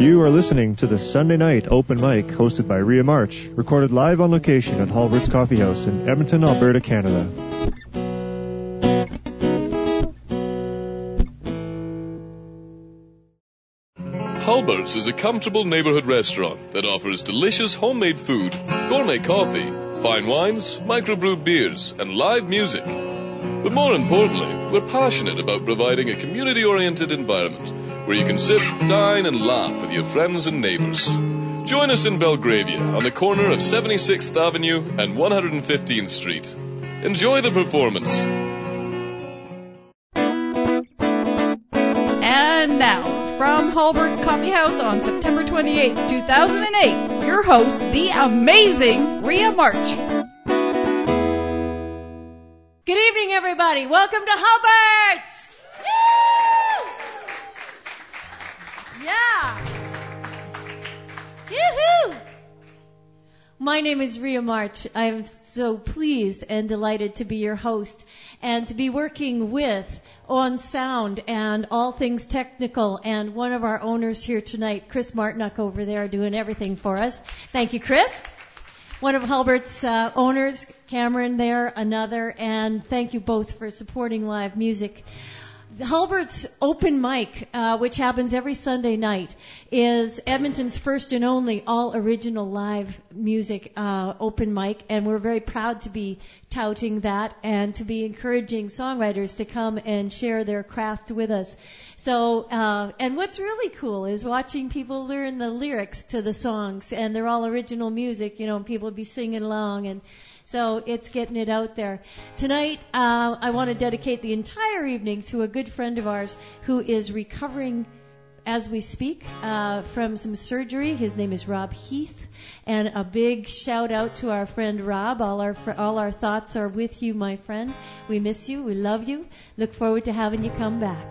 You are listening to the Sunday night open mic hosted by Ria March, recorded live on location at Hulbert's Coffee House in Edmonton, Alberta, Canada. Hulbert's is a comfortable neighborhood restaurant that offers delicious homemade food, gourmet coffee, fine wines, microbrewed beers, and live music. But more importantly, we're passionate about providing a community oriented environment where you can sit, dine, and laugh with your friends and neighbors. Join us in Belgravia on the corner of 76th Avenue and 115th Street. Enjoy the performance. And now, from Hulbert's Coffee House on September 28, 2008, your host, the amazing Ria March. Good evening, everybody. Welcome to Hulbert's. Yeah. Yoo-hoo! My name is Ria March. I'm so pleased and delighted to be your host and to be working with on sound and all things technical and one of our owners here tonight, Chris Martinuck over there doing everything for us. Thank you, Chris. One of Hulbert's uh, owners, Cameron there, another, and thank you both for supporting live music. Hulbert's open mic, uh, which happens every Sunday night, is Edmonton's first and only all original live music uh, open mic, and we're very proud to be touting that and to be encouraging songwriters to come and share their craft with us. So, uh, and what's really cool is watching people learn the lyrics to the songs, and they're all original music, you know, and people be singing along and. So it's getting it out there. Tonight, uh, I want to dedicate the entire evening to a good friend of ours who is recovering as we speak uh, from some surgery. His name is Rob Heath, and a big shout out to our friend Rob. All our fr- all our thoughts are with you, my friend. We miss you. We love you. Look forward to having you come back.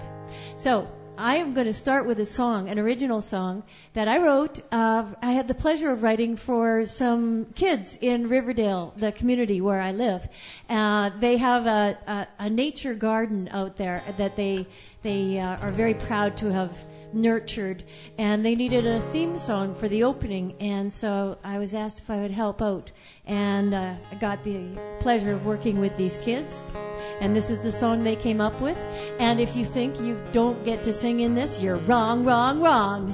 So I am going to start with a song, an original song that I wrote. Uh, I had the pleasure of writing for some kids in Riverdale, the community where I live. Uh, they have a, a, a nature garden out there that they they uh, are very proud to have nurtured, and they needed a theme song for the opening, and so I was asked if I would help out, and uh, I got the pleasure of working with these kids. And this is the song they came up with. And if you think you don't get to sing in this, you're wrong, wrong, wrong.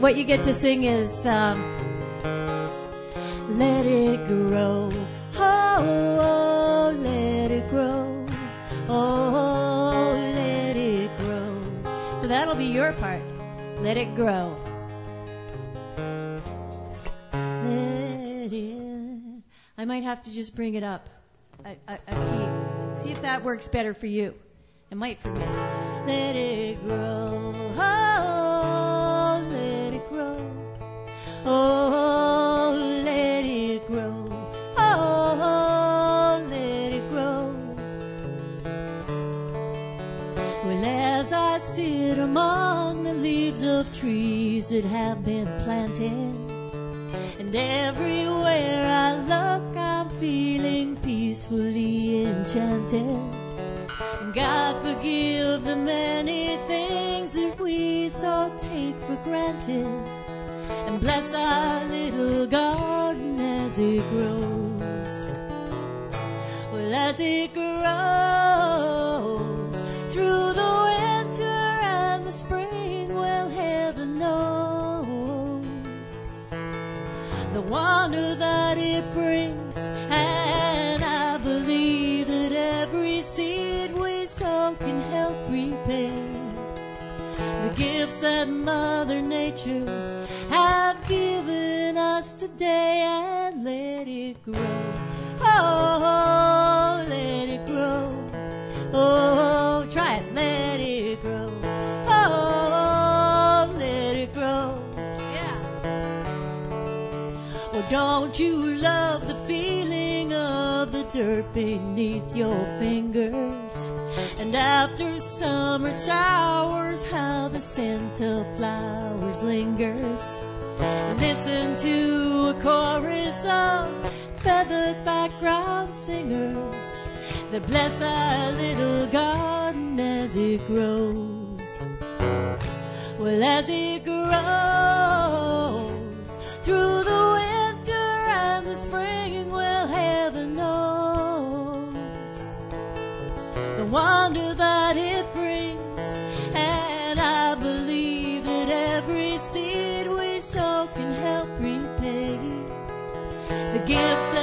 What you get to sing is um, Let It Grow. Oh, oh, let it grow. Oh, that'll be your part. Let it grow. Let it. I might have to just bring it up a, a, a key. See if that works better for you. It might for me. Let it grow. Oh, let it grow. Oh, among the leaves of trees that have been planted, and everywhere I look, I'm feeling peacefully enchanted. And God forgive the many things that we so take for granted. And bless our little garden as it grows. Well, as it grows wonder that it brings. And I believe that every seed we sow can help repay the gifts that Mother Nature have given us today. And let it grow. Oh, let it grow. Oh, try it. Let don't you love the feeling of the dirt beneath your fingers? And after summer showers, how the scent of flowers lingers. Listen to a chorus of feathered background singers that bless our little garden as it grows. Well, as it grows the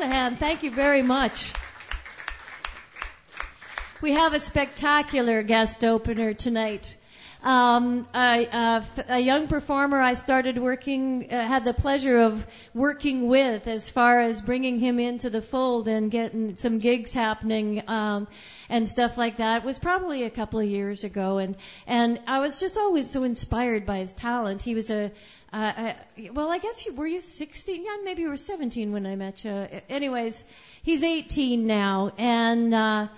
a hand. Thank you very much. We have a spectacular guest opener tonight. Um, a, a, a young performer I started working, uh, had the pleasure of working with as far as bringing him into the fold and getting some gigs happening, um, and stuff like that. It was probably a couple of years ago, and and I was just always so inspired by his talent. He was a uh, uh, well, I guess you, were you 16? Yeah, maybe you were 17 when I met you. Anyways, he's 18 now, and uh,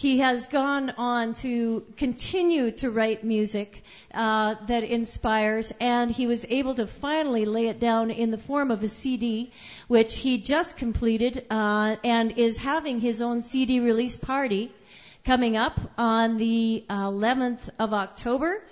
he has gone on to continue to write music uh, that inspires, and he was able to finally lay it down in the form of a CD, which he just completed, uh, and is having his own CD release party coming up on the uh, 11th of October.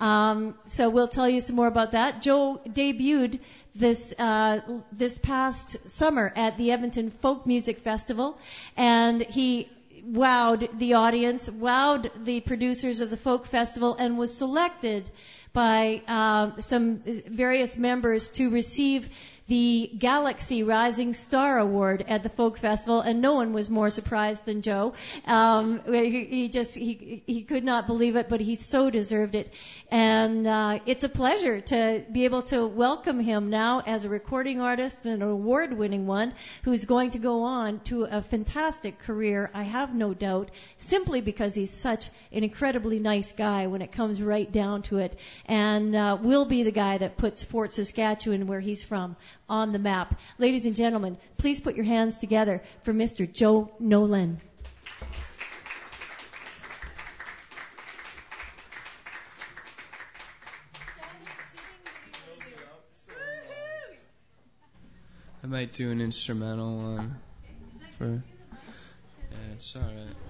Um, so we'll tell you some more about that. Joe debuted this uh, this past summer at the Edmonton Folk Music Festival, and he wowed the audience, wowed the producers of the folk festival, and was selected by uh, some various members to receive the Galaxie Rising Star Award at the Folk Festival, and no one was more surprised than Joe. Um, he, he just he he could not believe it, but he so deserved it, and uh, it's a pleasure to be able to welcome him now as a recording artist and an award-winning one who's going to go on to a fantastic career. I have no doubt, simply because he's such an incredibly nice guy when it comes right down to it, and uh, will be the guy that puts Fort Saskatchewan, where he's from, on the map. Ladies and gentlemen, please put your hands together for Mr. Joe Nolan. I might do an instrumental one for. Yeah, it's alright.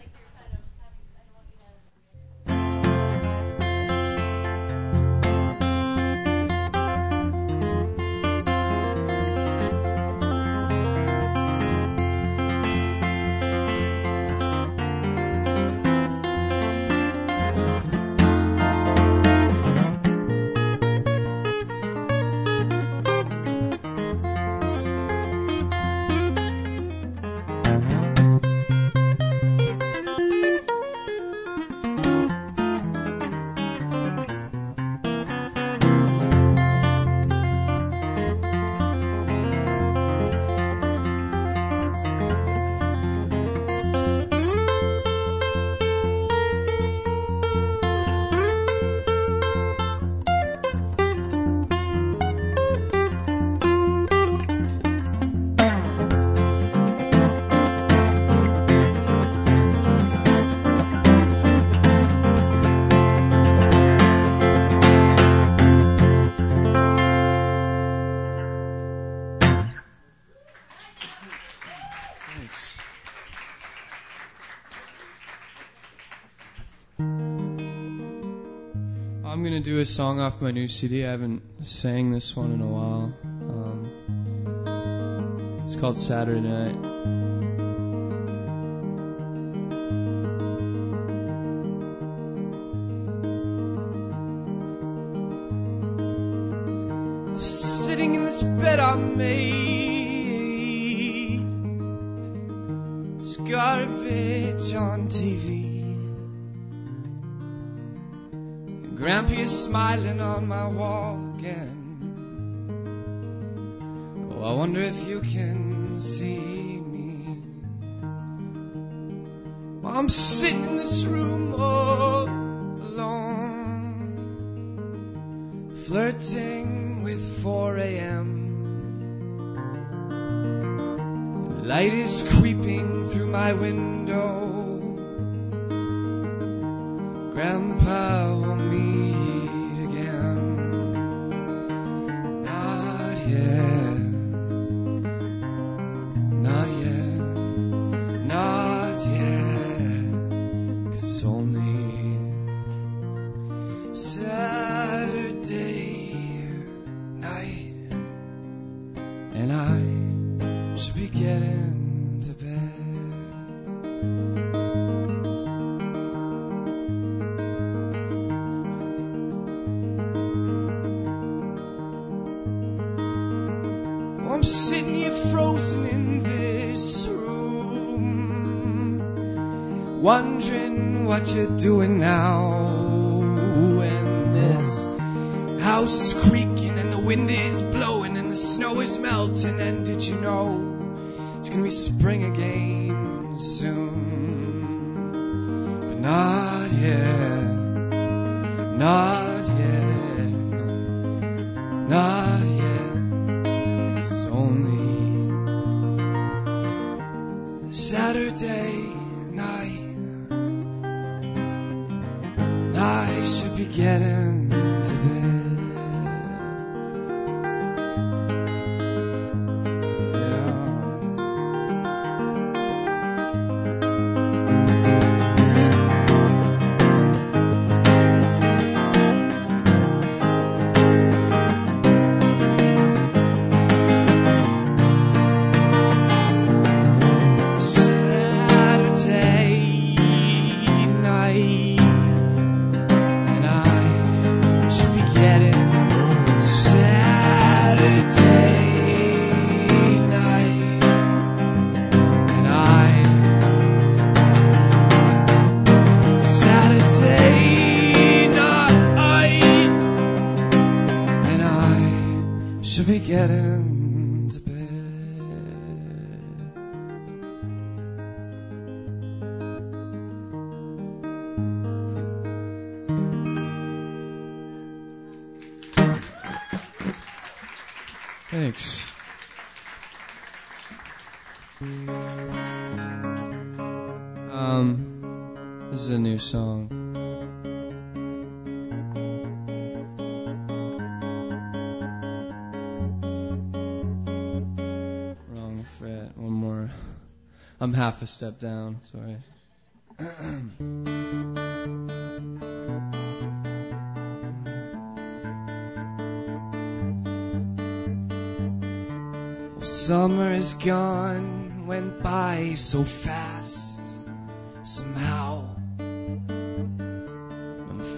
A song off my new CD. I haven't sang this one in a while. Um, it's called Saturday Night. Sitting in this bed I made, it's garbage on TV. Smiling on my wall again. Oh, I wonder if you can see me. Well, I'm sitting in this room all alone, flirting with 4 a.m. Light is creeping through my window. Grandpa is melting, and did you know it's gonna be spring again soon? But not yet, not song. Wrong fret. One more. I'm half a step down. Sorry. Summer is gone, went by so fast. Somehow,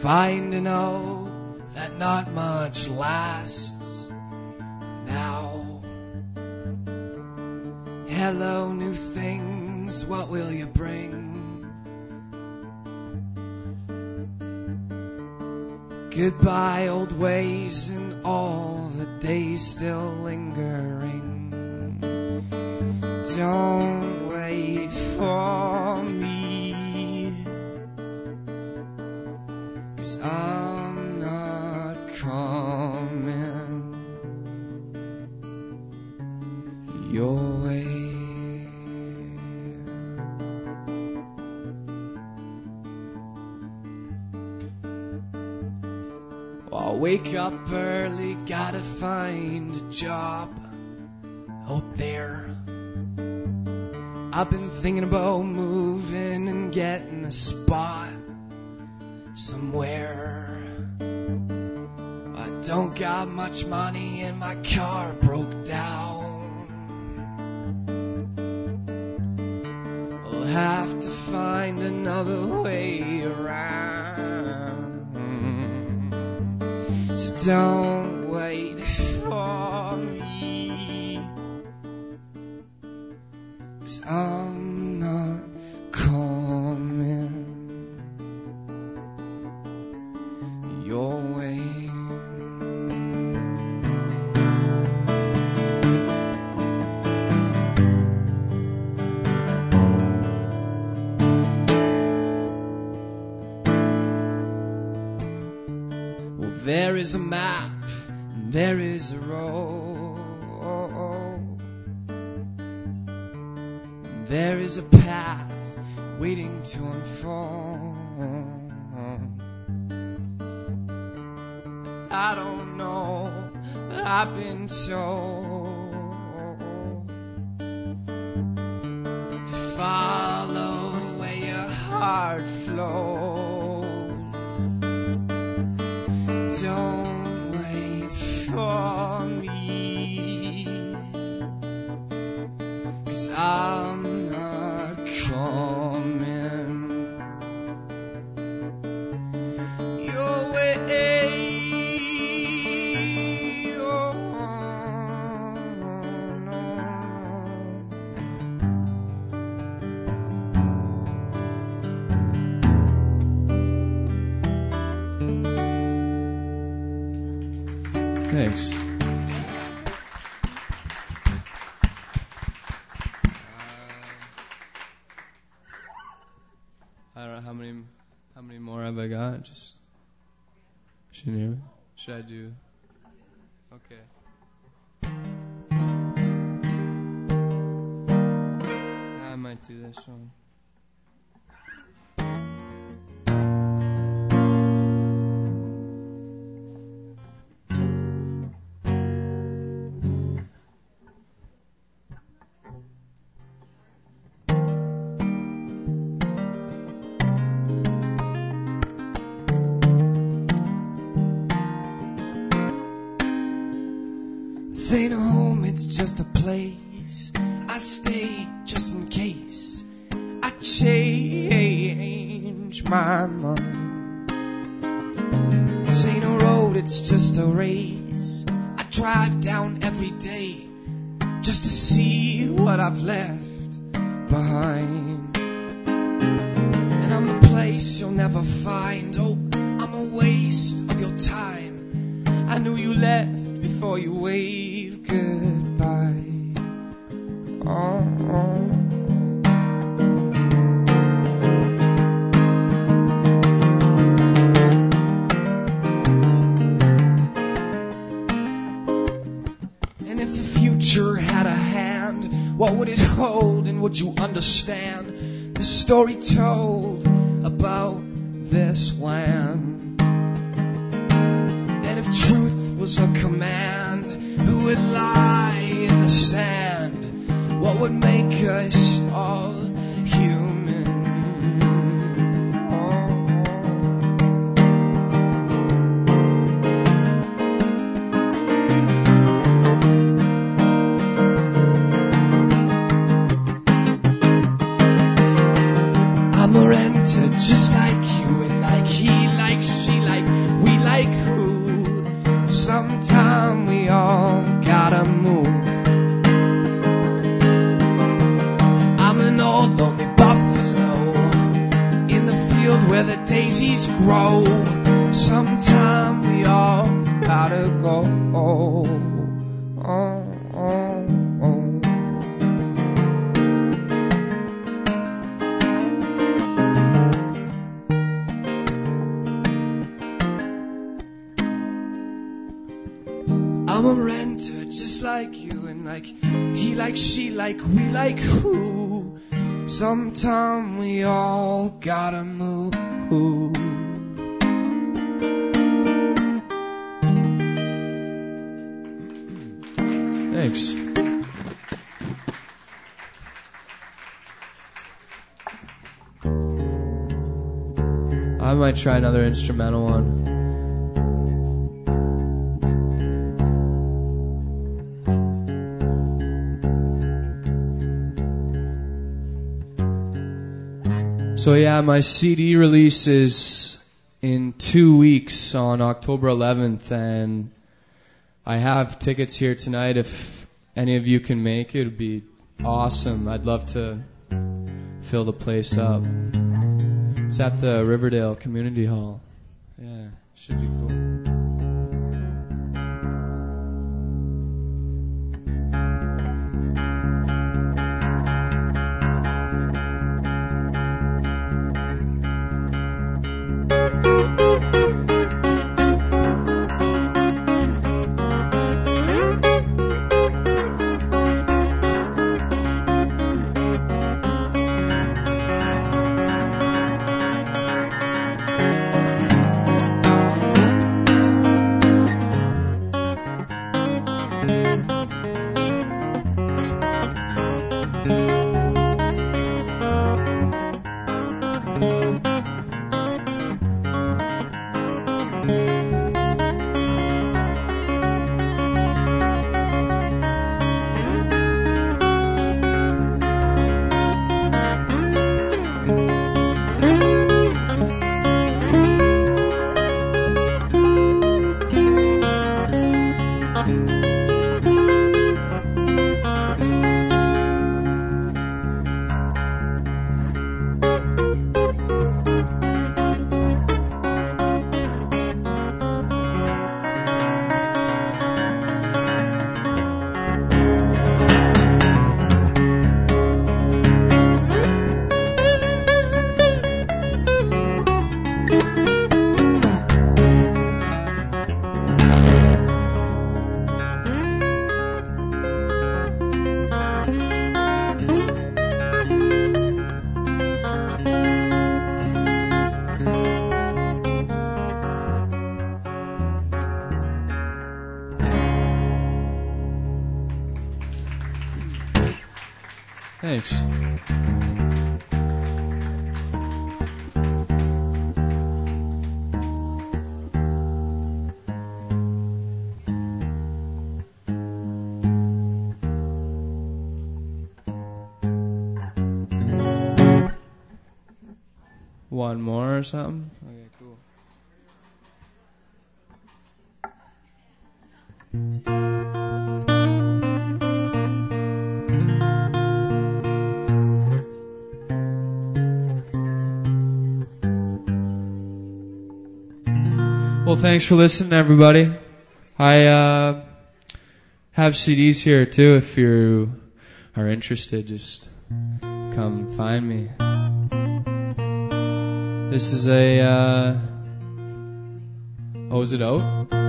fine to know that not much lasts now. Hello, new things, what will you bring? Goodbye, old ways, and all the days still lingering. Don't wait for me. Cause I'm not coming your way. I'll wake up early, gotta find a job out there. I've been thinking about moving and getting a spot somewhere. I don't got much money and my car broke down. I'll have to find another way around. So don't wait for me. Cause I'm is a map, and there is a road. There is a path waiting to unfold. I don't know, I've been told Should I do? Okay. I might do this one. It's just a place. I stay just in case I change my mind. This ain't a road, it's just a race. I drive down every day just to see what I've left behind. And I'm a place you'll never find. Oh, I'm a waste of your time. I knew you left before you wave goodbye. Oh. And if the future had a hand, what would it hold and would you understand the story told about this land? And if truth was a command, who would lie in the sand? What would make us all just like daisies grow. Sometime we all gotta go. Oh, oh, oh. I'm a renter just like you and like he like she like we like who sometime we all gotta move Thanks. I might try another instrumental one. So yeah, my CD release is in two weeks on October 11th, and I have tickets here tonight. If any of you can make it, it'd be awesome. I'd love to fill the place up. It's at the Riverdale Community Hall. Yeah, should be cool. Something? Okay, cool. Well, thanks for listening, everybody. I uh, have CDs here too. If you are interested, just come find me. This is a. Uh, oh, is it out?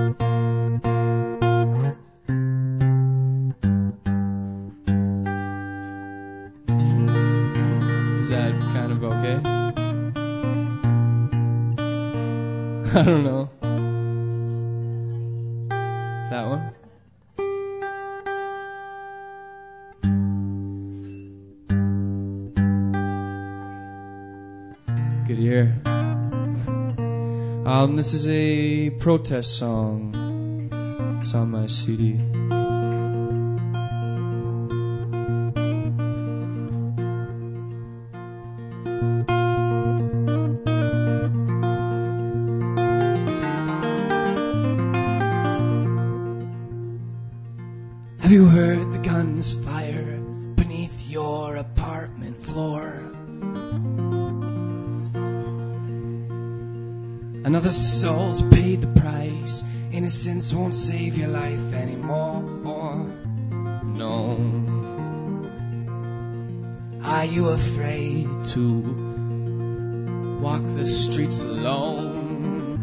This is a protest song. It's on my CD. Streets alone?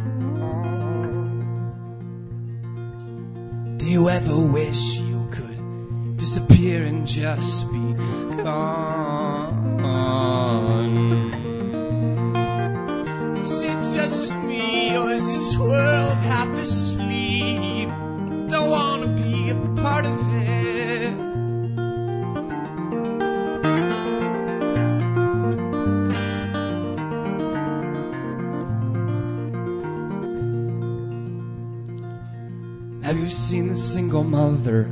Do you ever wish you could disappear and just be gone? Is it just me, or is this world half asleep? Don't wanna be a part of it. Seen the single mother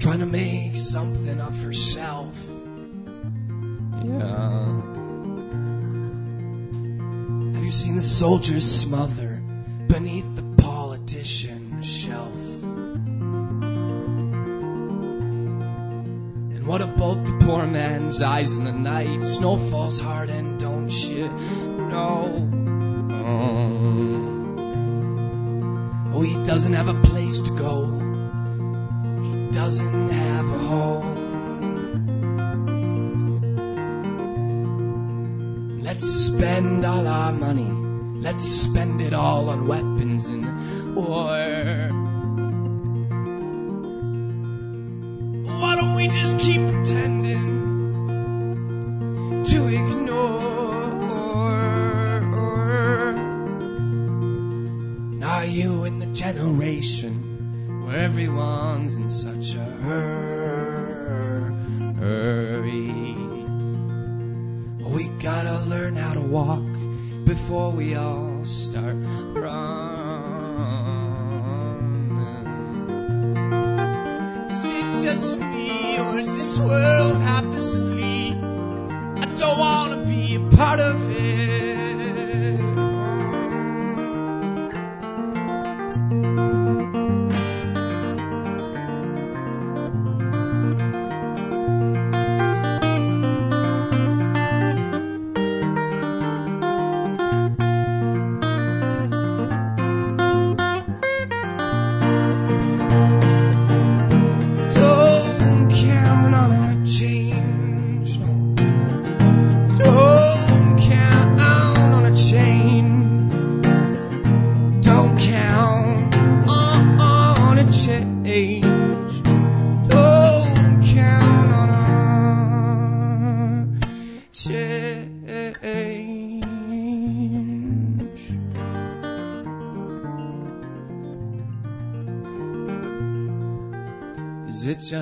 trying to make something of herself? Yeah. Have you seen the soldiers smother beneath the politician shelf? And what about the poor man's eyes in the night? Snow falls hard and don't you know? Doesn't have a place to go. He doesn't have a home. Let's spend all our money. Let's spend it all on weapons and war.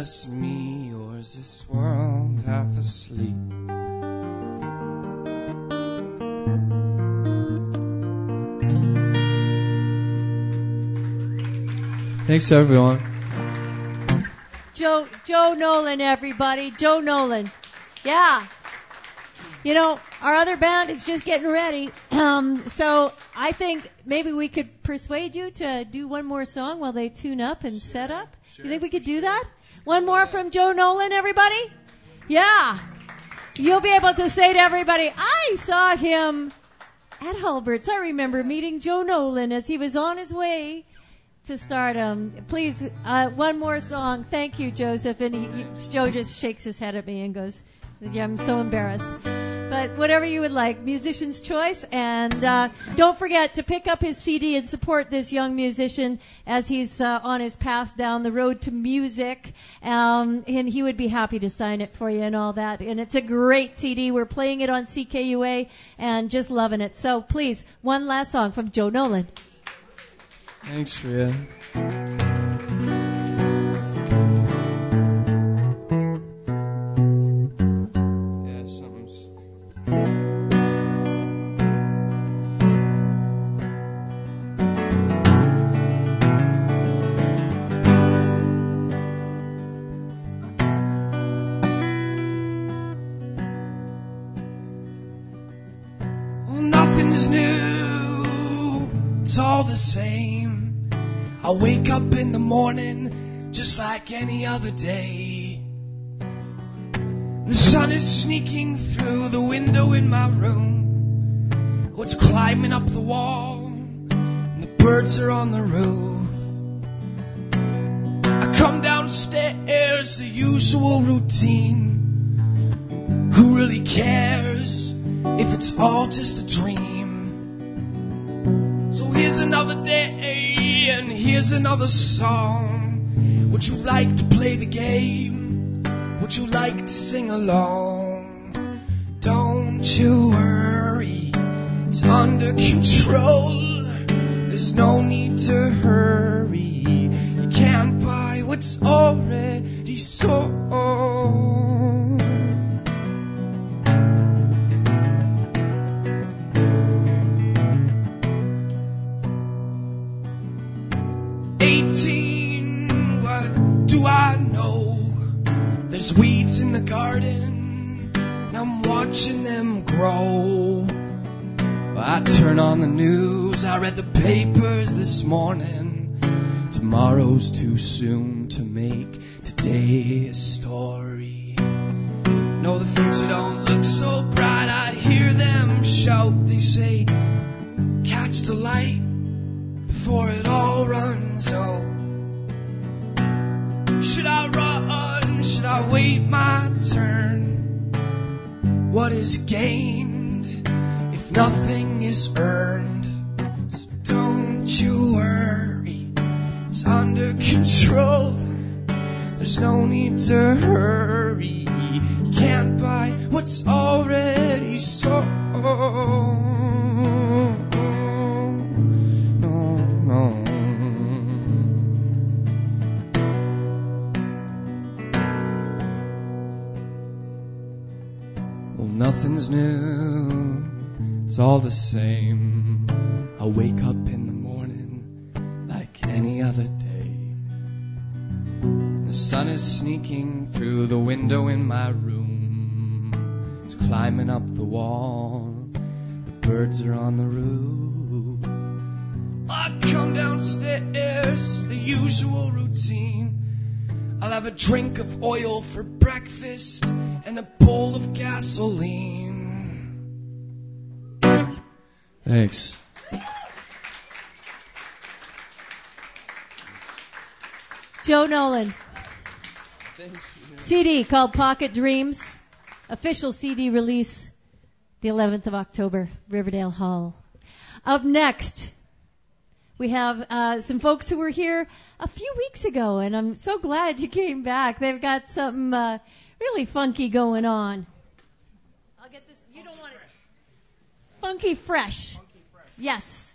Just me or is this world half asleep? Thanks, everyone. Joe Joe Nolan, everybody. Joe Nolan. Yeah. You know, our other band is just getting ready. Um, so I think maybe we could persuade you to do one more song while they tune up and set up. You think we could do that? One more from Joe Nolan, everybody? Yeah. You'll be able to say to everybody, I saw him at Hulbert's. I remember meeting Joe Nolan as he was on his way to stardom. Please, uh, one more song. Thank you, Joseph. And he, he, Joe just shakes his head at me and goes, yeah, I'm so embarrassed. But whatever you would like, musician's choice. And uh, don't forget to pick up his CD and support this young musician as he's uh, on his path down the road to music. Um, and he would be happy to sign it for you and all that. And it's a great CD. We're playing it on CKUA and just loving it. So please, one last song from Joe Nolan. Thanks, Rhea. Same. I wake up in the morning just like any other day. The sun is sneaking through the window in my room. Oh, it's climbing up the wall. And the birds are on the roof. I come downstairs, the usual routine. Who really cares if it's all just a dream? Here's another day, and here's another song. Would you like to play the game? Would you like to sing along? Don't you worry, it's under control. There's no need to hurry. You can't buy what's already sold. There's weeds in the garden, and I'm watching them grow. I turn on the news, I read the papers this morning. Tomorrow's too soon to make today a story. No, the future don't look so bright. I hear them shout, they say, catch the light before it all runs out. Should I run? Should I wait my turn? What is gained if nothing is earned? So don't you worry, it's under control. There's no need to hurry. Can't buy what's already sold. New. It's all the same. I wake up in the morning like any other day. The sun is sneaking through the window in my room. It's climbing up the wall. The birds are on the roof. I come downstairs, the usual routine. I'll have a drink of oil for breakfast and a bowl of gasoline. Thanks. Joe Nolan. CD called Pocket Dreams. Official CD release the 11th of October, Riverdale Hall. Up next, we have uh, some folks who were here a few weeks ago, and I'm so glad you came back. They've got something uh, really funky going on. I'll get this. You don't want it. Funky fresh. Funky fresh. Yes.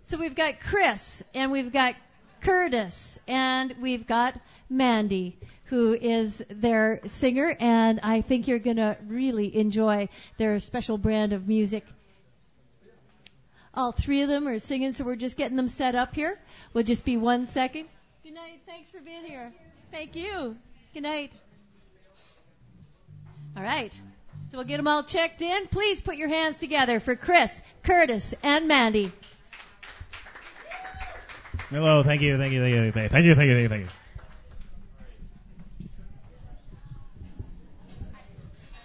So we've got Chris, and we've got Curtis, and we've got Mandy, who is their singer, and I think you're going to really enjoy their special brand of music. All three of them are singing, so we're just getting them set up here. We'll just be one second. Good night. Thanks for being here. Thank you. Good night. All right. So we'll get them all checked in. Please put your hands together for Chris, Curtis, and Mandy. Hello, thank you, thank you, thank you, thank you, thank you, thank you, thank you.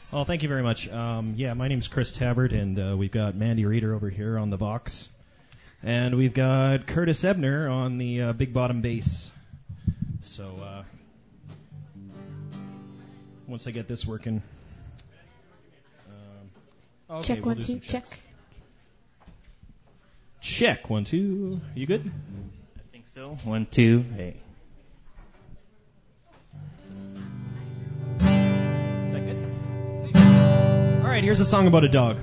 Well, thank you very much. Um, yeah, my name's Chris Tabbert, and uh, we've got Mandy Reeder over here on the box, and we've got Curtis Ebner on the uh, big bottom bass. So uh, once I get this working, um, okay, check we'll one, two, check. checks. Check one, two. You good? I think so. One, two, hey. Right, here's a song about a dog.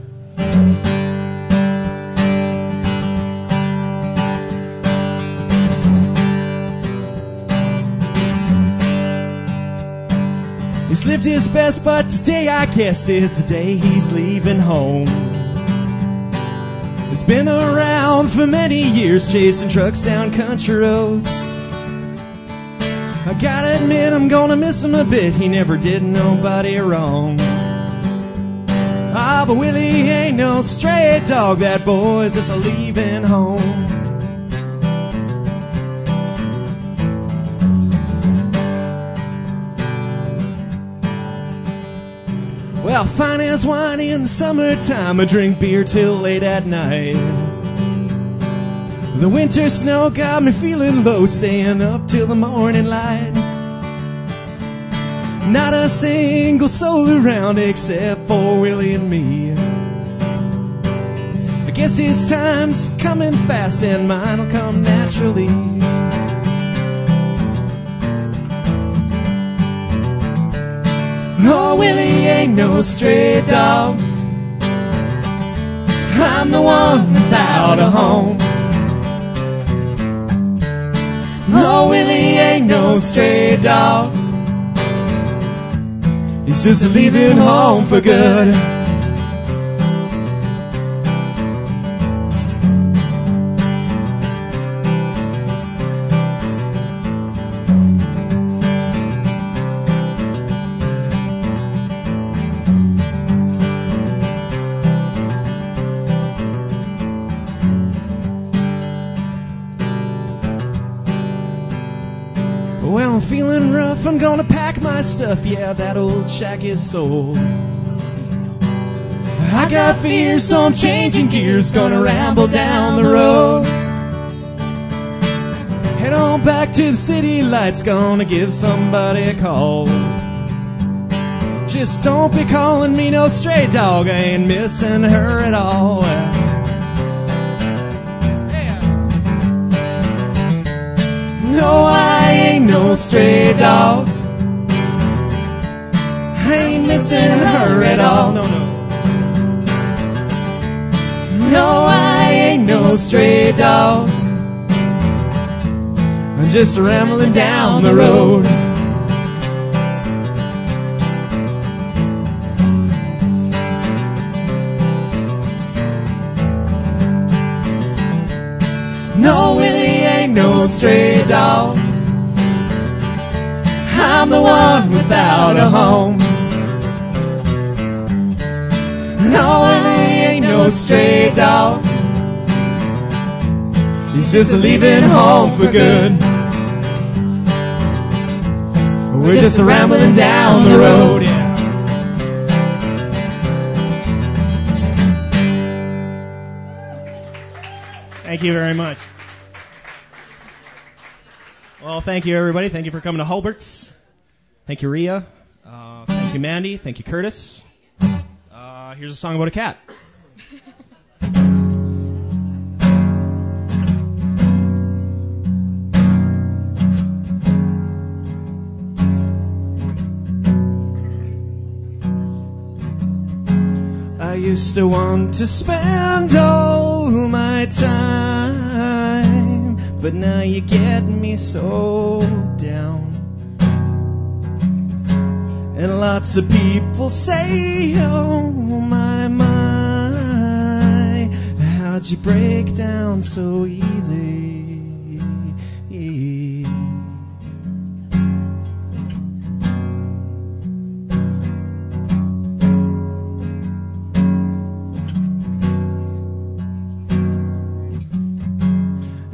He's lived his best, but today I guess is the day he's leaving home. He's been around for many years chasing trucks down country roads. I gotta admit, I'm gonna miss him a bit. He never did nobody wrong. Ah, but Willie ain't no stray dog. That boy's just a leaving home. Well, fine as wine in the summertime. I drink beer till late at night. The winter snow got me feeling low, staying up till the morning light. Not a single soul around except for Willie and me. I guess his time's coming fast and mine'll come naturally. Oh, Willie ain't no stray dog. I'm the one without a home. Oh, Willie ain't no stray dog. He's just leaving home for good. My stuff. Yeah, that old shack is sold. I got fears, so I'm changing gears, gonna ramble down the road. Head on back to the city lights, gonna give somebody a call. Just don't be calling me no stray dog, I ain't missing her at all. No, I ain't no stray dog. Missing her at all. No, no. No, I ain't no stray dog. I'm just rambling down the road. No, Willie ain't no stray dog. I'm the one without a home. No, Willie ain't no stray dog. He's just leaving home for good. We're just rambling down the road. Yeah. Thank you very much. Well, thank you, everybody. Thank you for coming to Hulbert's. Thank you, Ria. Uh, thank you, Mandy. Thank you, Curtis. Uh, here's a song about a cat. I used to want to spend all my time, but now you get me so down. And lots of people say, oh my, my, how'd you break down so easy?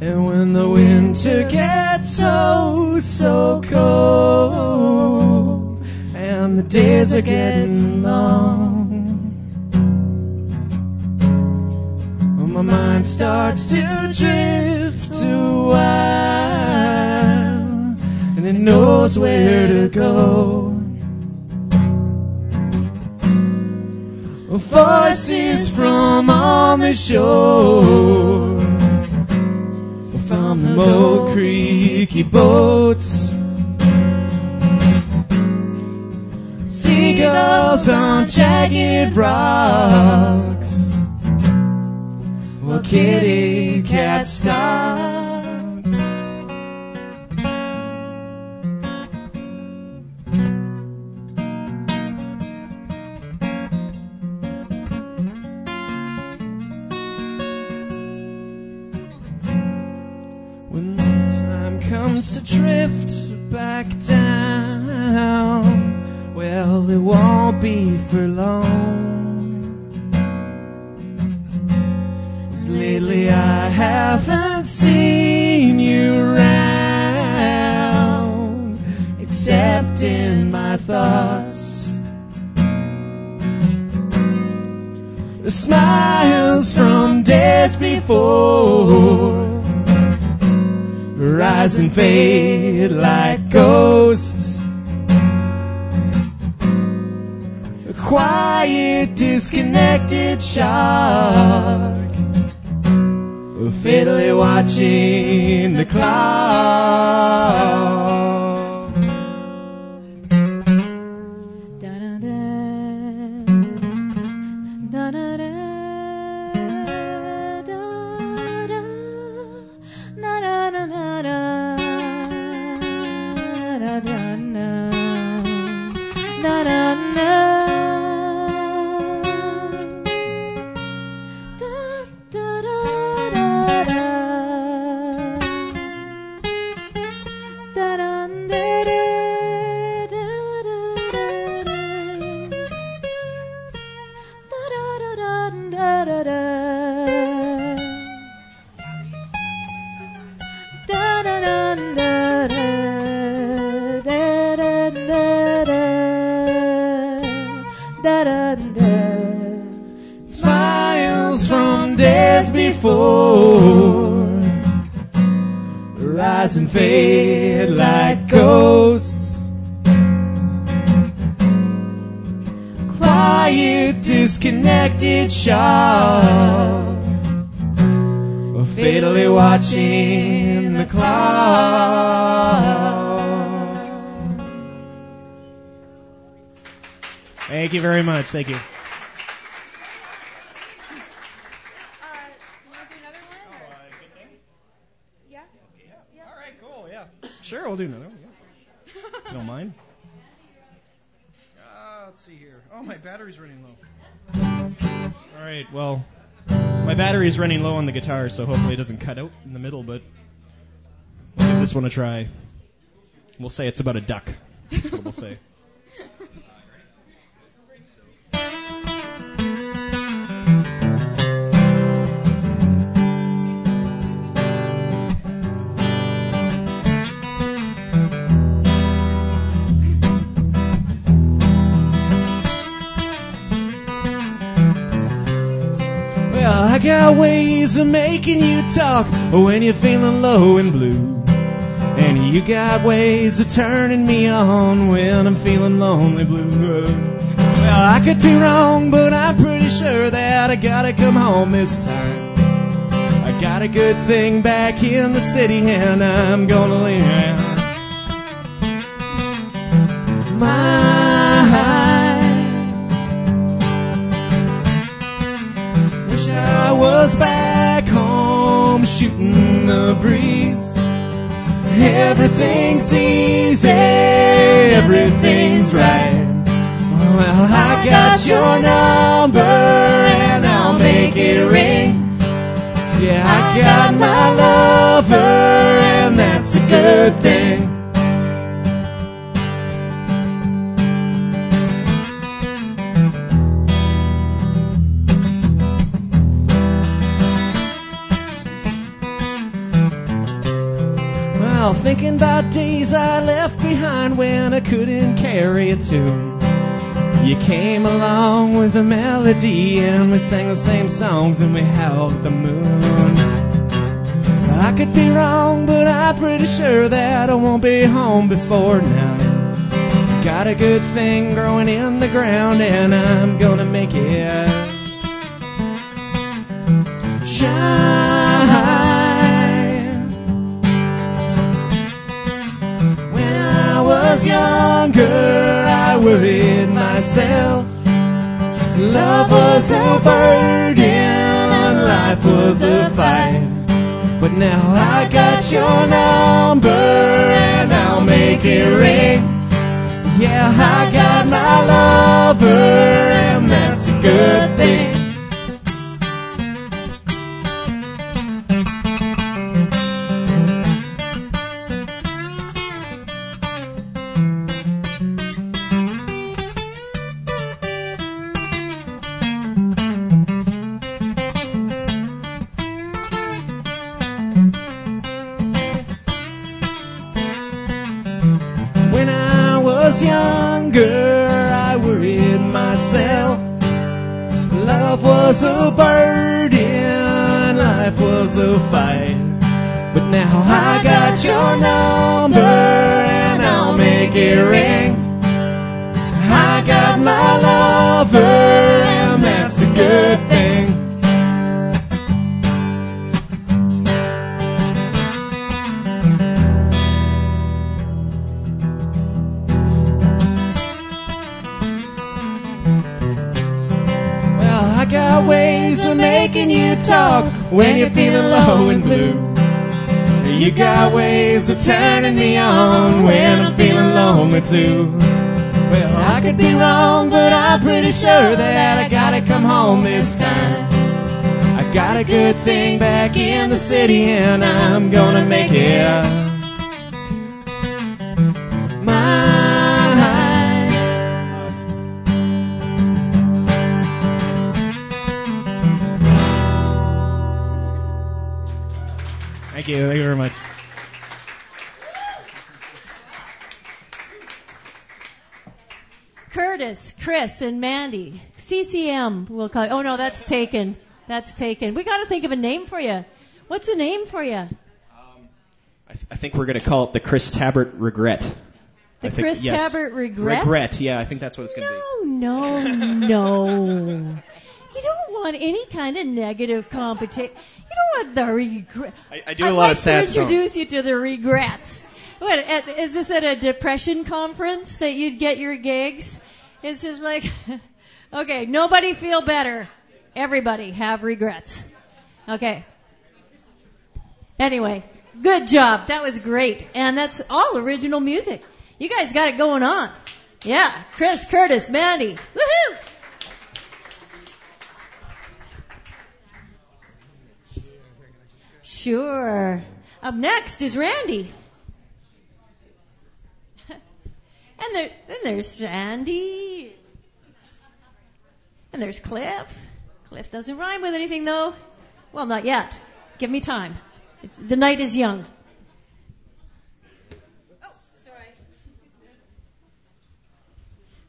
And when the winter gets so, so cold, and the days are getting long, well, my mind starts to drift a and it knows where to go. Voices from on the shore from the old creaky boats. On jagged rocks. Well, kitty cat stalks. When time comes to drift back down, rise and fade like ghosts. A quiet, disconnected shark, fatally watching the clock. Very much. Thank you. All right, cool. Yeah, sure, we'll do another one. Yeah. Don't mind. Uh, let's see here. Oh, my battery's running low. All right. Well, my battery is running low on the guitar, so hopefully it doesn't cut out in the middle. But we'll give this one a try. We'll say it's about a duck. That's what we'll say. I got ways of making you talk when you're feeling low and blue. And you got ways of turning me on when I'm feeling lonely blue. Well, I could be wrong, but I'm pretty sure that I gotta come home this time. I got a good thing back in the city and I'm gonna leave. My Was back home shooting the breeze. Everything's easy, everything's right. Well, I got your number and I'll make it ring. Yeah, I got my lover and that's a good thing. Well, thinking about days I left behind when I couldn't carry a tune. You came along with a melody and we sang the same songs and we held the moon. I could be wrong, but I'm pretty sure that I won't be home before nine. Got a good thing growing in the ground and I'm gonna make it shine. Was younger, I worried myself. Love was a burden, life was a fight. But now I got your number and I'll make it ring. Yeah, I got my lover and that's a good thing. You got ways of turning me on when I'm feeling lonely too. Well, I could be wrong, but I'm pretty sure that I gotta come home this time. I got a good thing back in the city and I'm gonna make it you. Thank you very much. Curtis, Chris, and Mandy. CCM, we'll call Oh, no, that's taken. That's taken. We got to think of a name for you. What's a name for you? Um, I, th- I think we're going to call it the Chris Tabbert Regret. The I think- Chris yes. Tabbert Regret? Regret, yeah, I think that's what it's going to be. No, no, no. You don't want any kind of negative competition. You don't want the regret. I, I do I'd a lot like of sad to songs. introduce you to the regrets. What, at, is this at a depression conference that you'd get your gigs? It's just like, okay, nobody feel better. Everybody have regrets. Okay. Anyway, good job. That was great. And that's all original music. You guys got it going on. Yeah, Chris, Curtis, Mandy. Woohoo! Sure. Up next is Randy. and there, then there's Sandy. And there's Cliff. Cliff doesn't rhyme with anything though. Well, not yet. Give me time. It's, the night is young. Oh, sorry.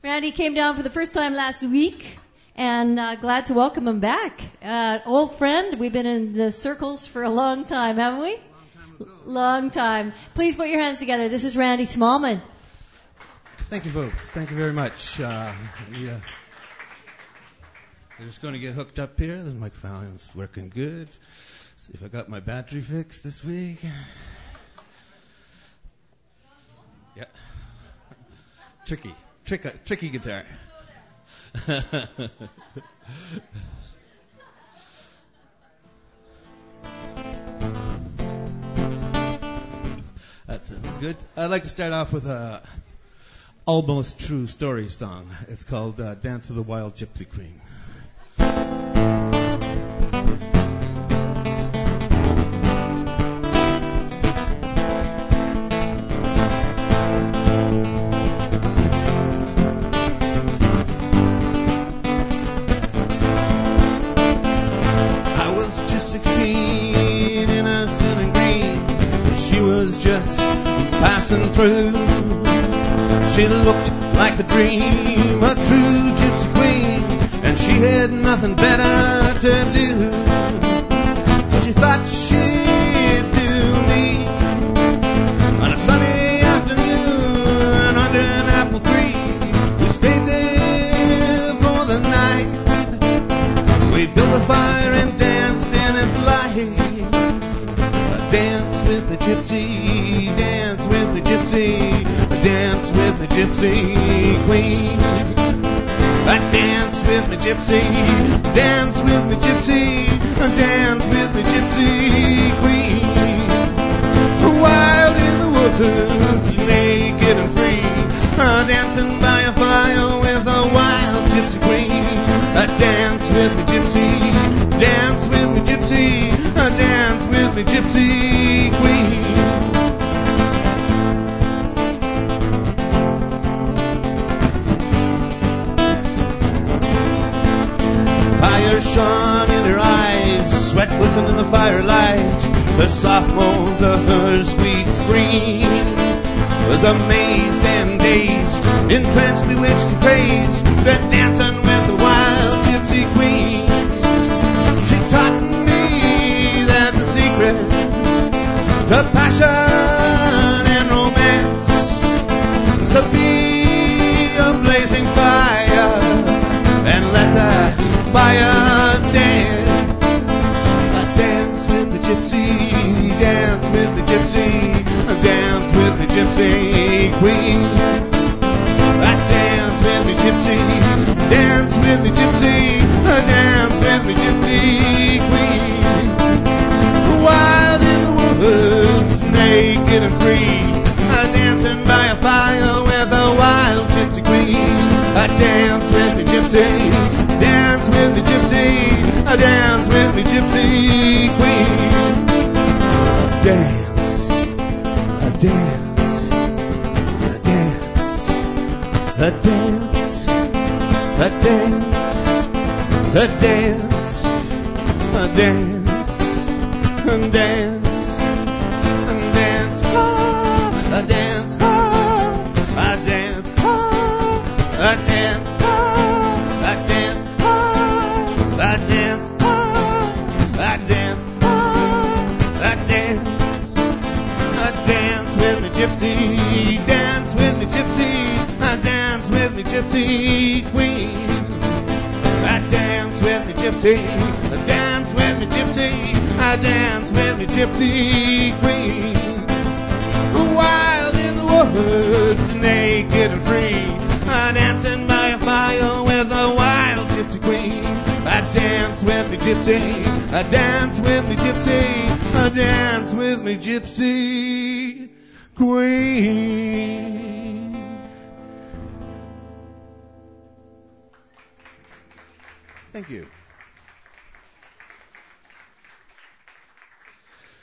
Randy came down for the first time last week, and uh, glad to welcome him back. Uh, old friend, we've been in the circles for a long time, haven't we? Long time. Please put your hands together. This is Randy Smallman. Thank you, folks. Thank you very much. Uh, yeah. I'm just going to get hooked up here. The microphone's working good. See if I got my battery fixed this week. Yeah. Tricky, trick, tricky guitar. That sounds good. I'd like to start off with a almost true story song. It's called uh, "Dance of the Wild Gypsy Queen." Through. She looked like a dream, a true gypsy queen, and she had nothing better to do. So she thought she'd do me on a sunny afternoon under an apple tree. We stayed there for the night. We built a fire and danced in its light. A dance with the gypsy, gypsy, dance with the gypsy queen. I dance with my gypsy, dance with my gypsy, dance with my gypsy queen. Wild in the woods, naked and free, dancing by a fire with a wild gypsy queen. I dance with my gypsy, dance with my gypsy, dance with my gypsy shone in her eyes, sweat glistened in the firelight. The soft moans of her sweet screams was amazed and dazed, entranced, bewitched, crazed, been dancing gypsy queen. I dance with me, gypsy, dance with me, gypsy, I dance with the gypsy queen. Wild in the woods, naked and free, dancing by a fire with a wild gypsy queen. I dance with the gypsy, dance with the gypsy, I dance with the gypsy queen. Dance, I dance, I dance, I dance, I dance, I dance, and dance, gypsy. Dance with me, gypsy. I dance with me, gypsy queen. Wild in the woods, naked and free. Uh, dancing by a fire with a wild gypsy queen. I dance with me, gypsy. I dance with me, gypsy. I dance with me, gypsy queen. Thank you.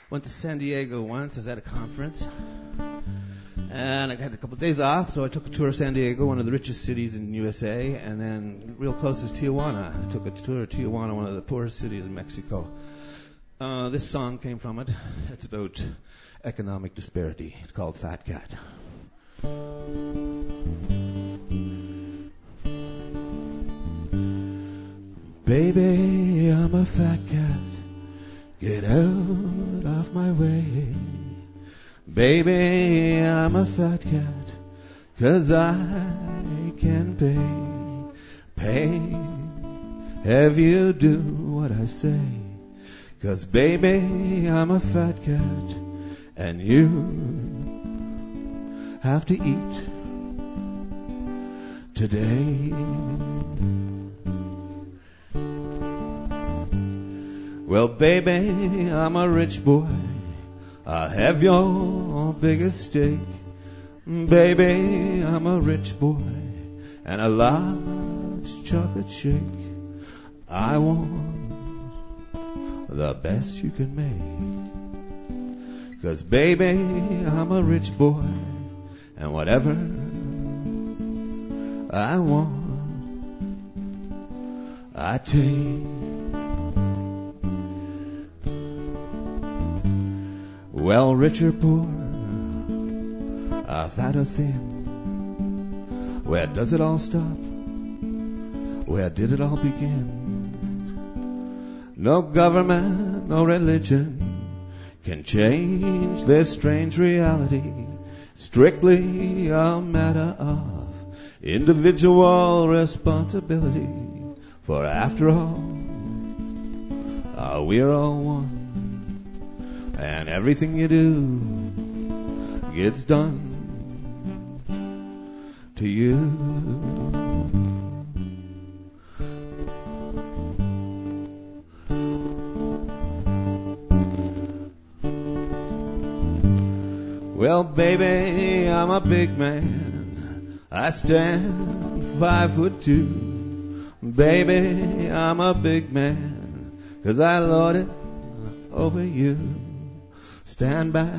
Went to San Diego once. I was at a conference. And I had a couple of days off, so I took a tour of San Diego, one of the richest cities in USA, and then real close is Tijuana. I took a tour of Tijuana, one of the poorest cities in Mexico. Uh, this song came from it. It's about economic disparity. It's called Fat Cat. Baby, I'm a fat cat. Get out of my way. Baby, I'm a fat cat. Cause I can pay. Pay. Have you do what I say. Cause baby, I'm a fat cat. And you have to eat today. Well, baby, I'm a rich boy. I have your biggest stake. Baby, I'm a rich boy and a large chocolate shake. I want the best you can make. Cause baby, I'm a rich boy and whatever I want, I take. Well, rich or poor, fat or thin, where does it all stop? Where did it all begin? No government, no religion can change this strange reality. Strictly a matter of individual responsibility. For after all, uh, we're all one and everything you do gets done to you. Well, baby, I'm a big man. I stand five foot two. Baby, I'm a big man. Cause I lord it over you. Stand back,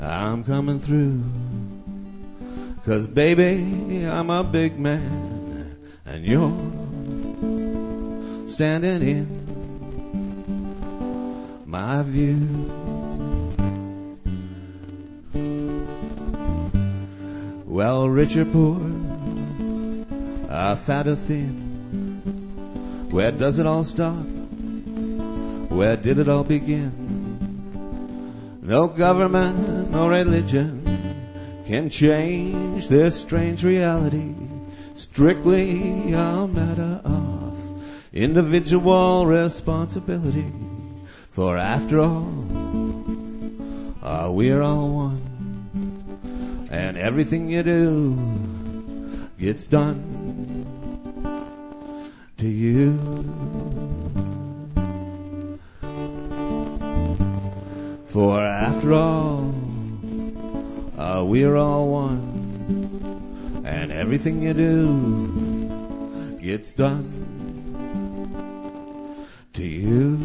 I'm coming through. Cause baby, I'm a big man, and you're standing in my view. Well, rich or poor, uh, fat or thin, where does it all start? Where did it all begin? No government, no religion can change this strange reality. Strictly a matter of individual responsibility. For after all, uh, we're all one. And everything you do gets done to you. For after all, uh, we're all one, and everything you do gets done to you.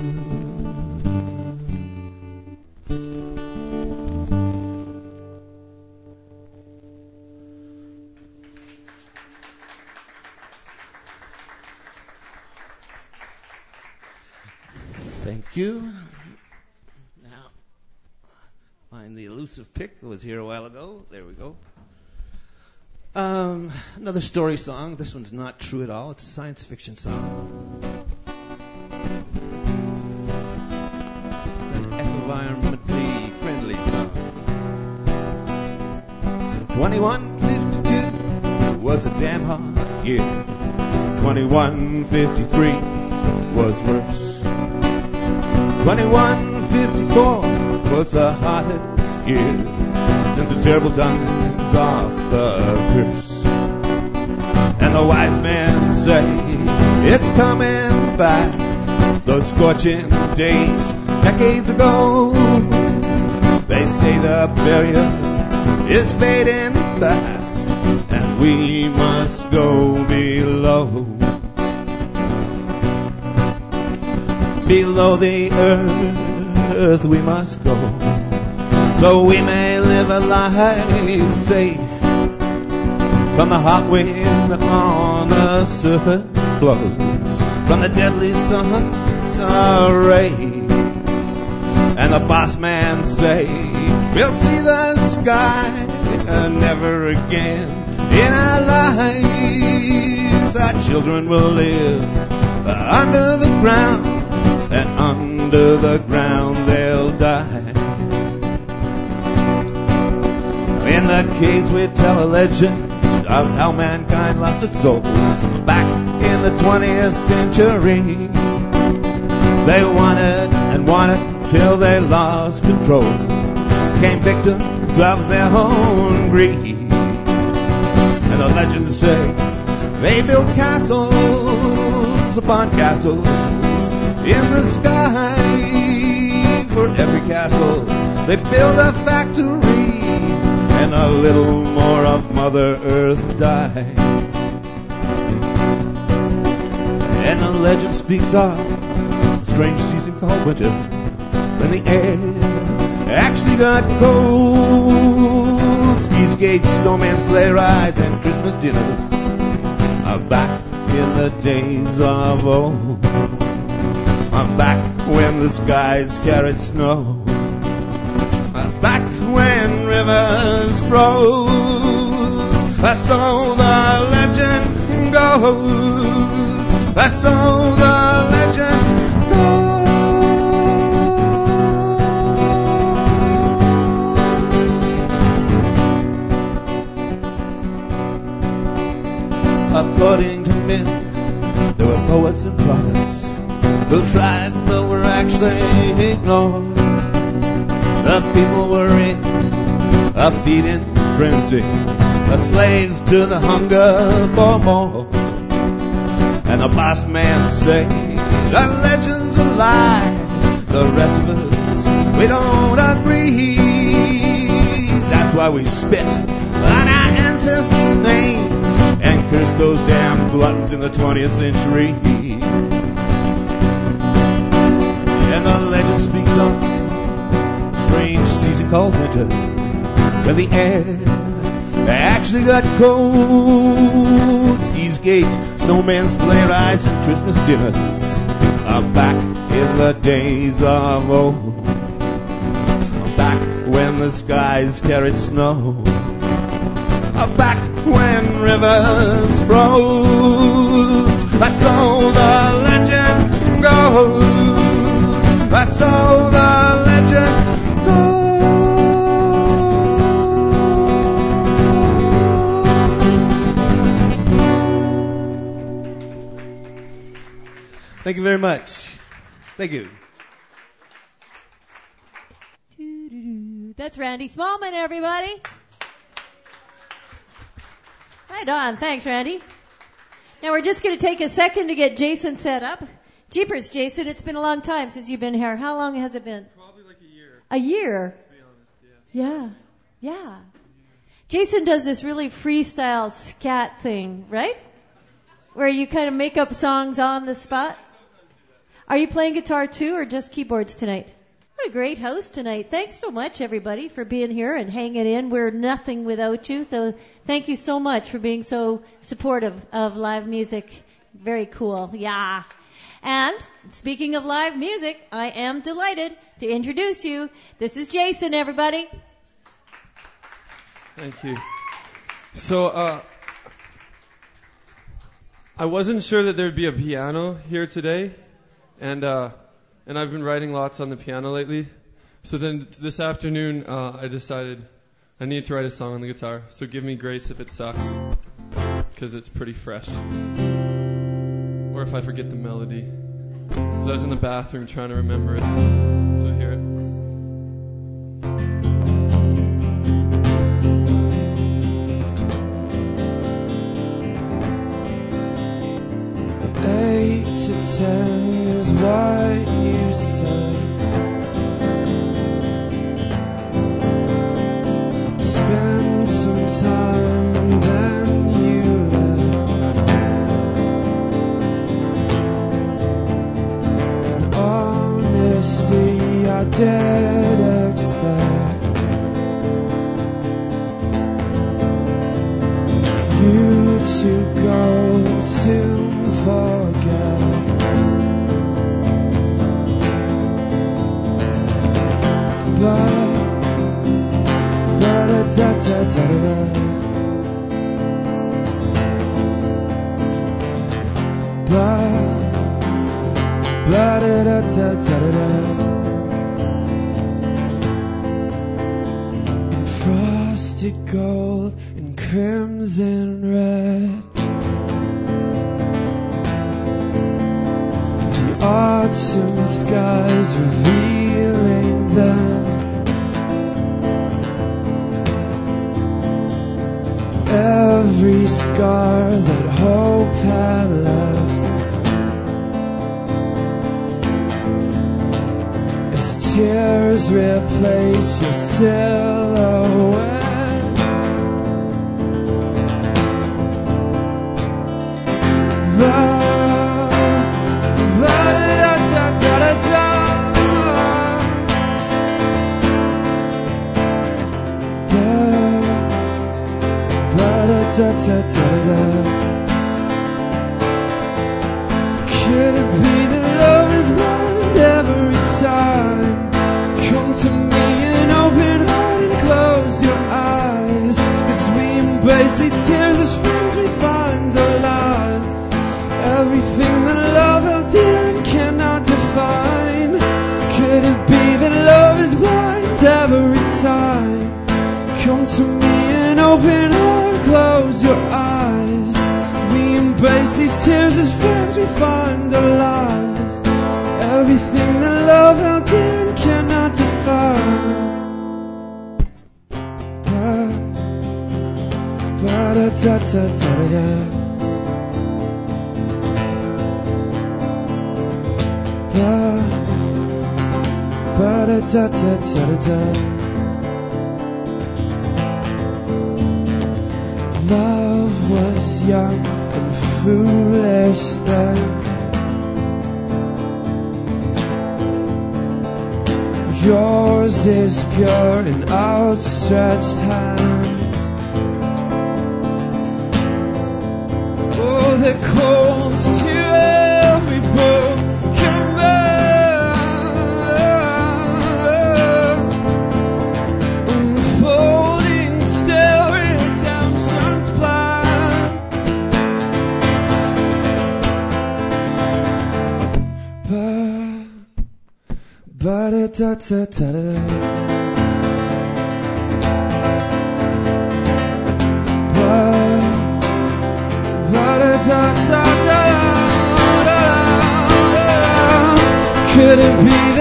Thank you. Now, find the elusive pick that was here a while ago. There we go. Um, another story song. This one's not true at all. It's a science fiction song. It's an environmentally friendly song. 2152 was a damn hard year. 2153 was worse. 2154 was the hottest year since the terrible times of the curse. And the wise men say it's coming back. Those scorching days decades ago. They say the barrier is fading fast, and we must go below. Below the earth we must go, so we may live a life safe from the hot wind on the surface blows, from the deadly sun's rays. And the boss man say, we'll see the sky never again in our lives. Our children will live under the ground, and under the ground Caves we tell a legend of how mankind lost its soul back in the 20th century. They wanted and wanted till they lost control, became victims of their own greed. And the legends say they built castles upon castles in the sky. For every castle, they built a factory, and a little more of Mother Earth died. And a legend speaks of a strange season called winter, when the air actually got cold. Ski skates, snowman sleigh rides, and Christmas dinners are back in the days of old. I'm back when the skies carried snow. Rivers froze. That's so the legend goes. That's so the legend goes. According to myth, there were poets and prophets who tried but were actually ignored. The people were in a feeding frenzy, a slaves to the hunger for more. And the boss man say, the legend's a lie. The rest of us, we don't agree. That's why we spit on our ancestors' names and curse those damn gluttons in the 20th century. And the legend speaks of strange season called winter, when the air actually got cold. Skis, gates, snowman sleigh rides, and Christmas dinners are back in the days of old. Back when the skies carried snow. Back when rivers froze. I saw the legend go. That's so the legend Thank you very much. Thank you. That's Randy Smallman, everybody. Right on. Thanks, Randy. Now we're just going to take a second to get Jason set up. Jeepers, Jason, it's been a long time since you've been here. How long has it been? Probably like a year. A year? To be honest, yeah. Yeah. Yeah. Jason does this really freestyle scat thing, right? Where you kind of make up songs on the spot. Are you playing guitar too or just keyboards tonight? What a great host tonight. Thanks so much everybody for being here and hanging in. We're nothing without you. So thank you so much for being so supportive of live music. Very cool. Yeah. And speaking of live music, I am delighted to introduce you. This is Jason, everybody. Thank you. So, uh, I wasn't sure that there'd be a piano here today, and uh, and I've been writing lots on the piano lately. So then this afternoon, uh, I decided I need to write a song on the guitar, so give me grace if it sucks, because it's pretty fresh. Or if I forget the melody. Because I was in the bathroom trying to remember it. So hear it. To ten is what you say. Gold and crimson red. The autumn skies revealing them. Every scar that hope had left. As tears replace your silhouette. Could it be that love is blind every time? Come to me and open heart and close your eyes. As we embrace these tears to me and open heart, close your eyes. We embrace these tears as friends, we find our lives. Everything that love dear and cannot define. Ba da da da da da. Ba ba da da da da da. Love was young and foolish then. Yours is pure and outstretched hands. Ba da da da da da. Ba, ba da da da da da da. Could it be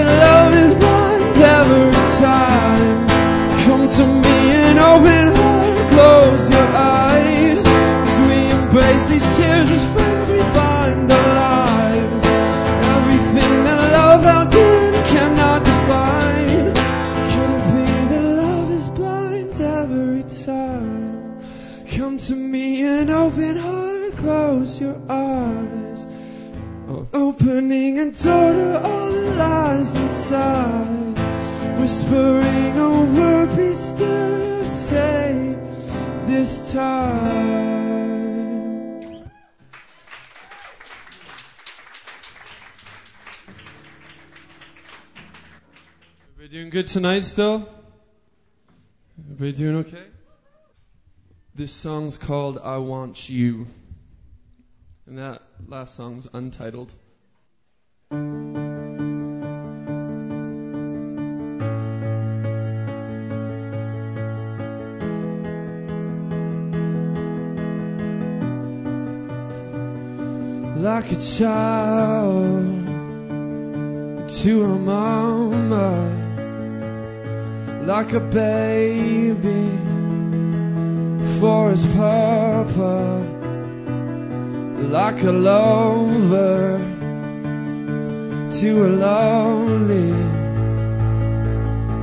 Everybody doing good tonight still? Everybody doing okay? This song's called I Want You. And that last song's untitled. Like a child to a mama like a baby for his papa, like a lover to a lonely.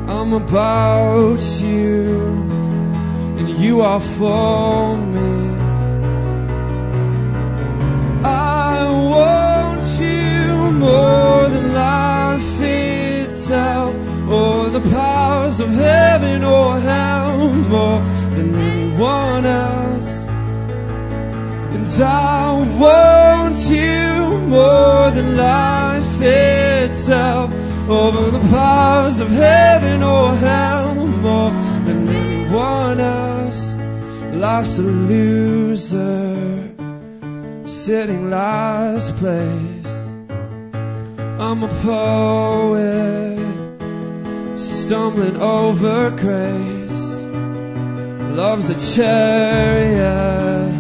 I'm about you, and you are for me. I want you more than life itself, or the powers of heaven or hell, more than anyone else. And I want you more than life itself, over the powers of heaven or hell, more than anyone else. Life's a loser sitting last place. I'm a poet, stumbling over grace. Love's a chariot,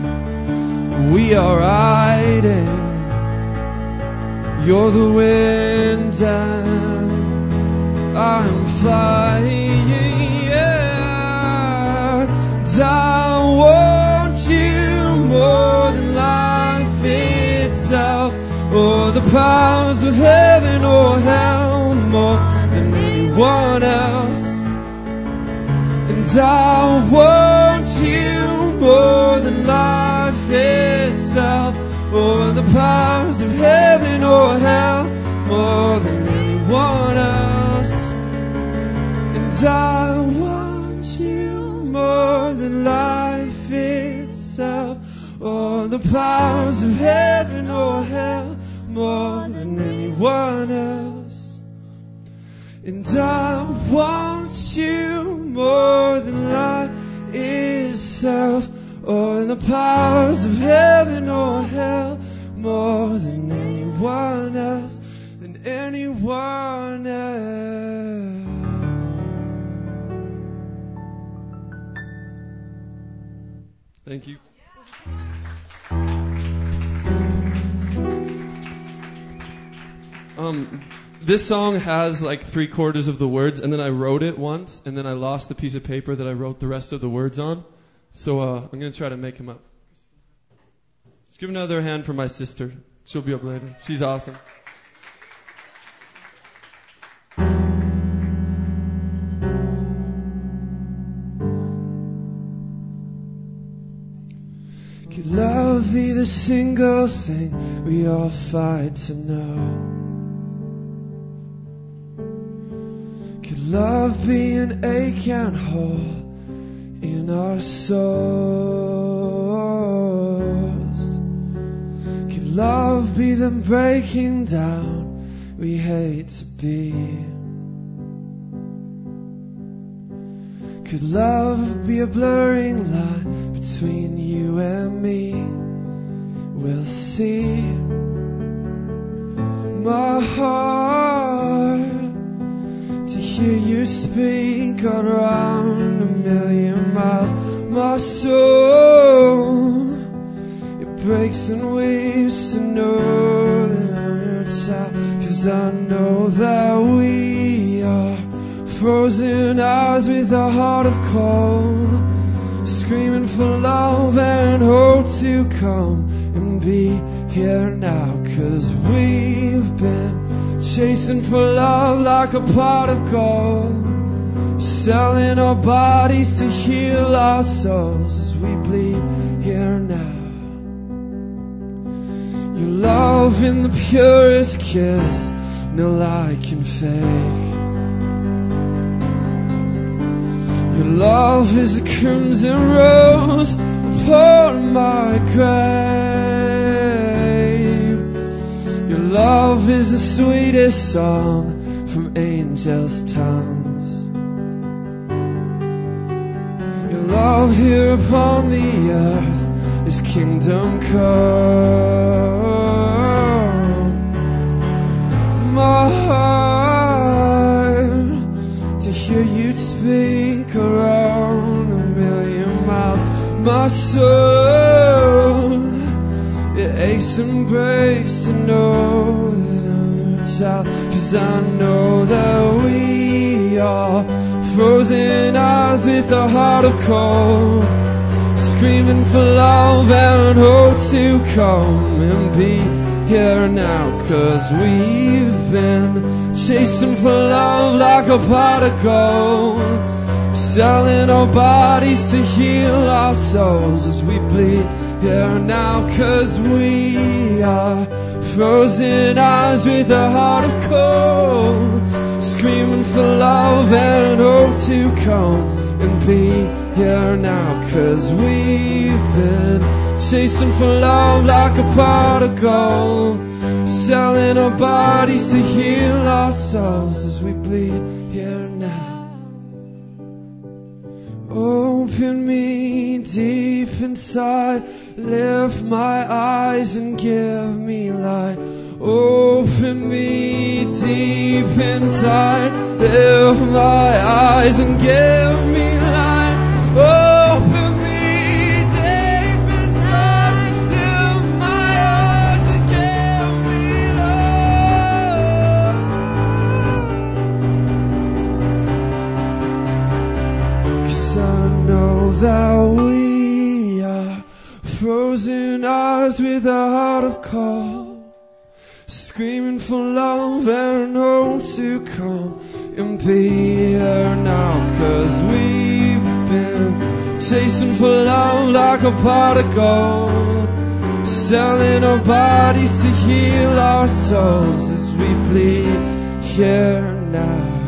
we are riding. You're the wind and I'm flying. Yeah. I want you more than life itself, or the powers of heaven or hell, more anyone else. And I want you more than life itself, or the powers of heaven or hell, more than anyone else. And I want you more than life itself, or the powers of heaven or hell, more than anyone else. And I want you more than life itself, or the powers of heaven or hell, more than anyone else, than anyone else. Thank you. Um, this song has like three quarters of the words, and then I wrote it once, and then I lost the piece of paper that I wrote the rest of the words on. So uh, I'm gonna try to make them up. Let's give another hand for my sister. She'll be up later. She's awesome. Could love be the single thing we all fight to know? Love be an ache and hole in our souls? Could love be the breaking down we hate to be? Could love be a blurring line between you and me? We'll see. My heart to hear you speak out around a million miles. My soul, it breaks and weeps to know that I'm your child. Cause I know that we are frozen eyes with a heart of cold. Screaming for love and hope to come and be here now. Cause we've been chasing for love like a pot of gold. Selling our bodies to heal our souls as we bleed here now. Your love in the purest kiss, no lie can fake. Your love is a crimson rose upon my grave. Love is the sweetest song from angels' tongues. Your love here upon the earth is kingdom come. My heart to hear you speak around a million miles. My soul, aches and breaks to know that I'm your child. Cause I know that we are frozen eyes with a heart of cold. Screaming for love and hope to come and be here now. Cause we've been chasing for love like a pot of gold. Selling our bodies to heal our souls as we bleed here now. Cause we are frozen eyes with a heart of cold. Screaming for love and hope to come and be here now. Cause we've been chasing for love like a gold. Selling our bodies to heal ourselves as we bleed here now. Open me deep inside, lift my eyes and give me light. Open me deep inside, lift my eyes and give me light. Open me frozen eyes with a heart of cold, screaming for love and hope to come and be here now. Cause we've been chasing for love like a pot of gold, selling our bodies to heal our souls as we bleed here now.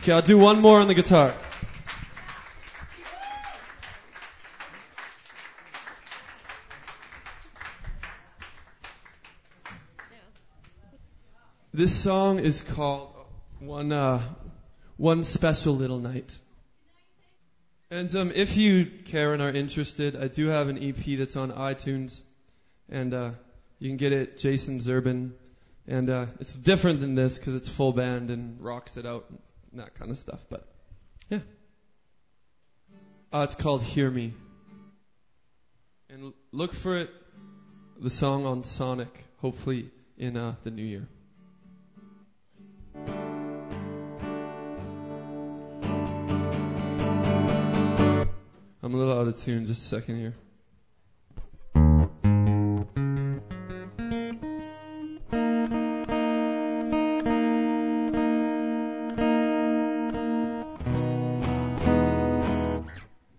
Okay, I'll do one more on the guitar. This song is called one uh, one special little night. And um, if you care and are interested, I do have an EP that's on iTunes, and uh, you can get it Jason Zerbin, and uh, it's different than this because it's full band and rocks it out and that kind of stuff. But yeah, uh, it's called "Hear Me," and look for it, the song on Sonic, hopefully in uh, the new year. I'm a little out of tune. Just a second here.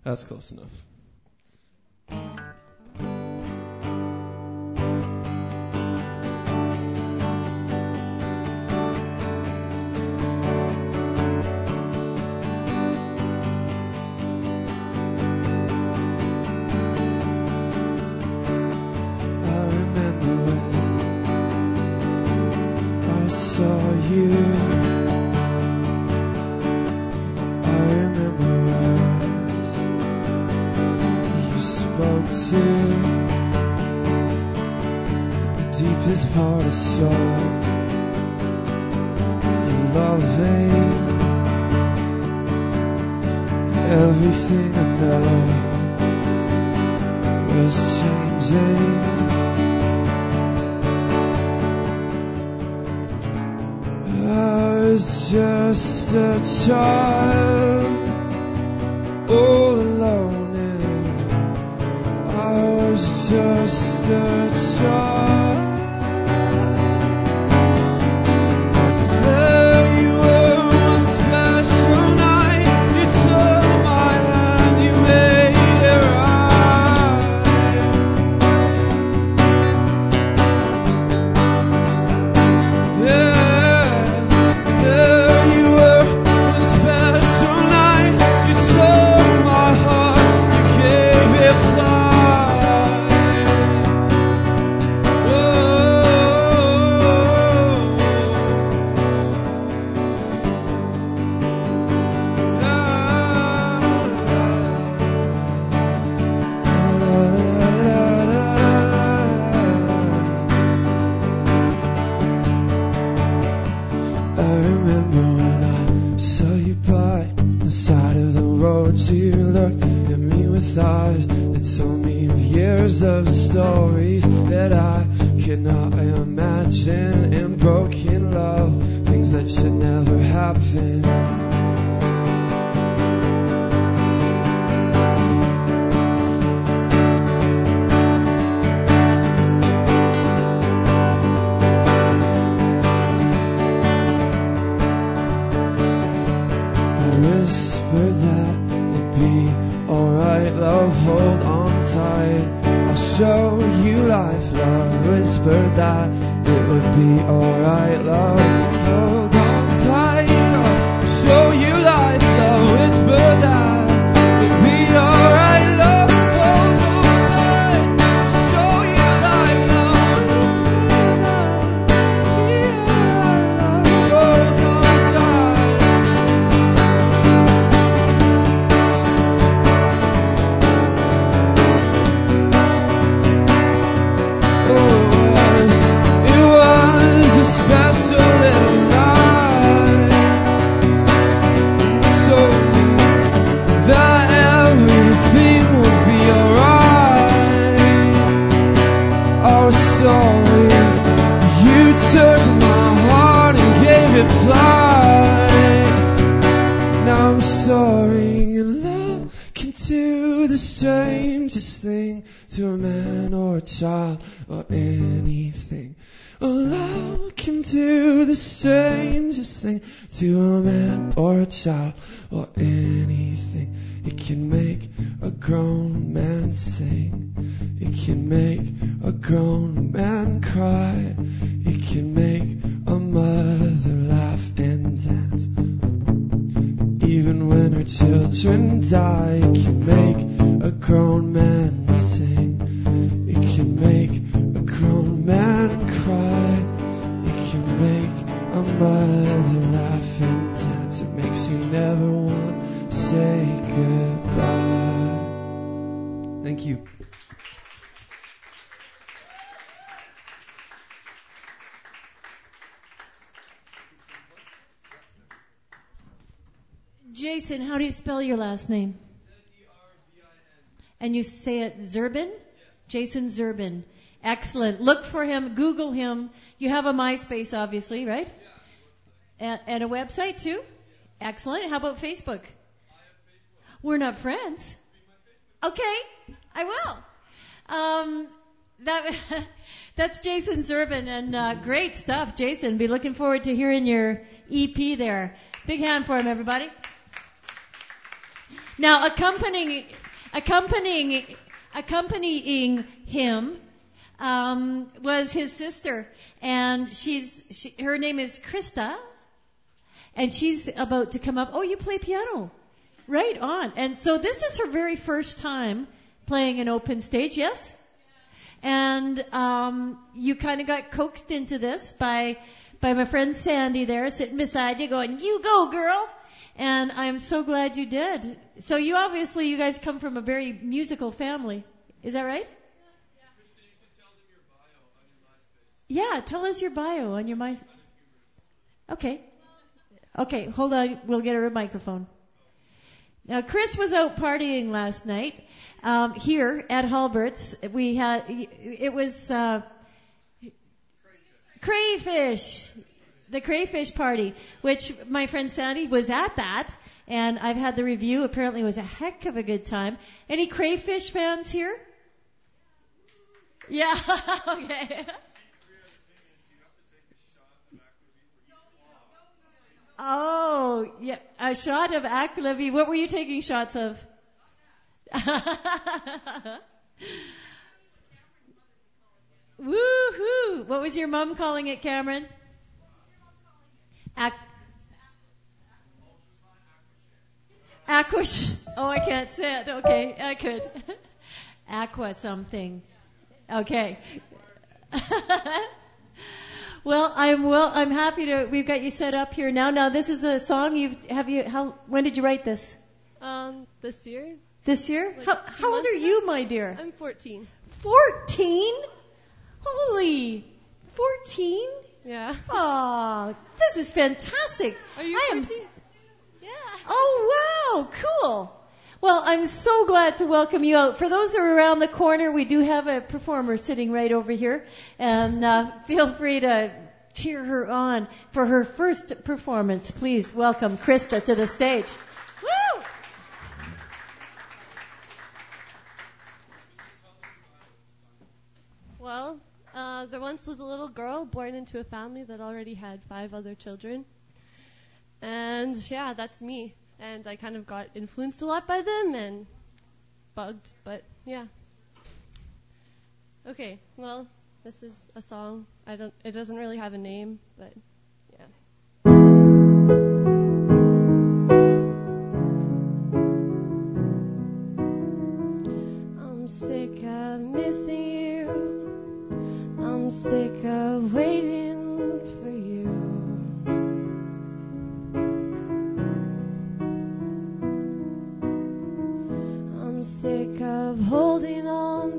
That's close enough. Your loving everything I know was changing. I was just a child, told me of years of stories that I your last name? And you say it Zerbin? Jason Zerbin. Excellent. Look for him, Google him. You have a MySpace, obviously, right? And, and a website too? Excellent. How about Facebook? We're not friends. Okay, I will. Um, that that's Jason Zerbin, and uh, great stuff, Jason. Be looking forward to hearing your EP there. Big hand for him, everybody. Now, accompanying accompanying accompanying him um, was his sister, and she's she, her name is Krista, and she's about to come up. Oh, you play piano, right on. And so this is her very first time playing an open stage. Yes, and um, you kind of got coaxed into this by by my friend Sandy there sitting beside you, going, "You go, girl." And I'm so glad you did. So you obviously, you guys come from a very musical family. Is that right? Yeah, tell us your bio on your my. Okay. Okay, hold on. We'll get her a microphone. Now, Chris was out partying last night um, here at Hulbert's. We had it was uh, crayfish, the crayfish party, which my friend Sandy was at that, and I've had the review. Apparently, it was a heck of a good time. Any crayfish fans here? Yeah. okay. Oh, yeah, a shot of Aqualivy. What were you taking shots of? Woohoo! What was your mom calling it, Cameron? Ac- Aqua. Oh, I can't say it. Okay, I could. Aqua something. Okay. well, I'm well. I'm happy to. We've got you set up here now. Now, this is a song you've. Have you? How? When did you write this? Um, this year? This year? Like how how old are ago? you, my dear? I'm 14. 14? Holy. 14? Yeah. Oh, this is fantastic. Are you I am. 14? Yeah. Oh wow, cool. Well, I'm so glad to welcome you out. For those who are around the corner, we do have a performer sitting right over here, and uh, feel free to cheer her on for her first performance. Please welcome Krista to the stage. Woo! Well, uh, there once was a little girl born into a family that already had five other children. And yeah, that's me. And I kind of got influenced a lot by them and bugged, but yeah. Okay, well, this is a song. I don't it doesn't really have a name, but yeah. I'm sick of missing you. I'm sick of waiting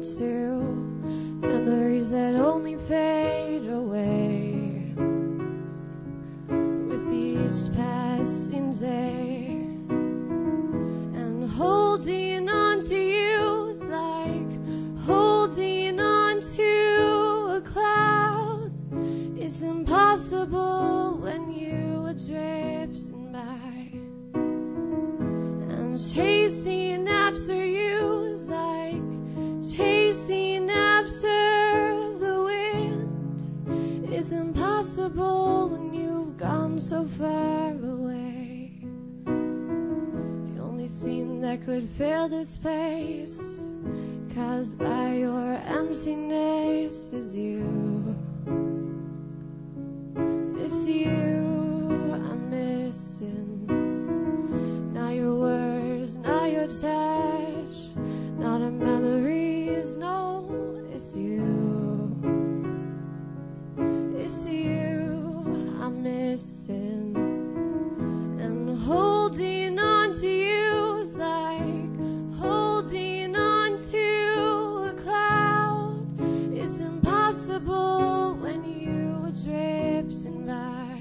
to memories that only fade away with each passing day. So far away. The only thing that could fill this space caused by your emptiness is you. It's you missing. And holding on to you is like holding on to a cloud. It's impossible when you are drifting by.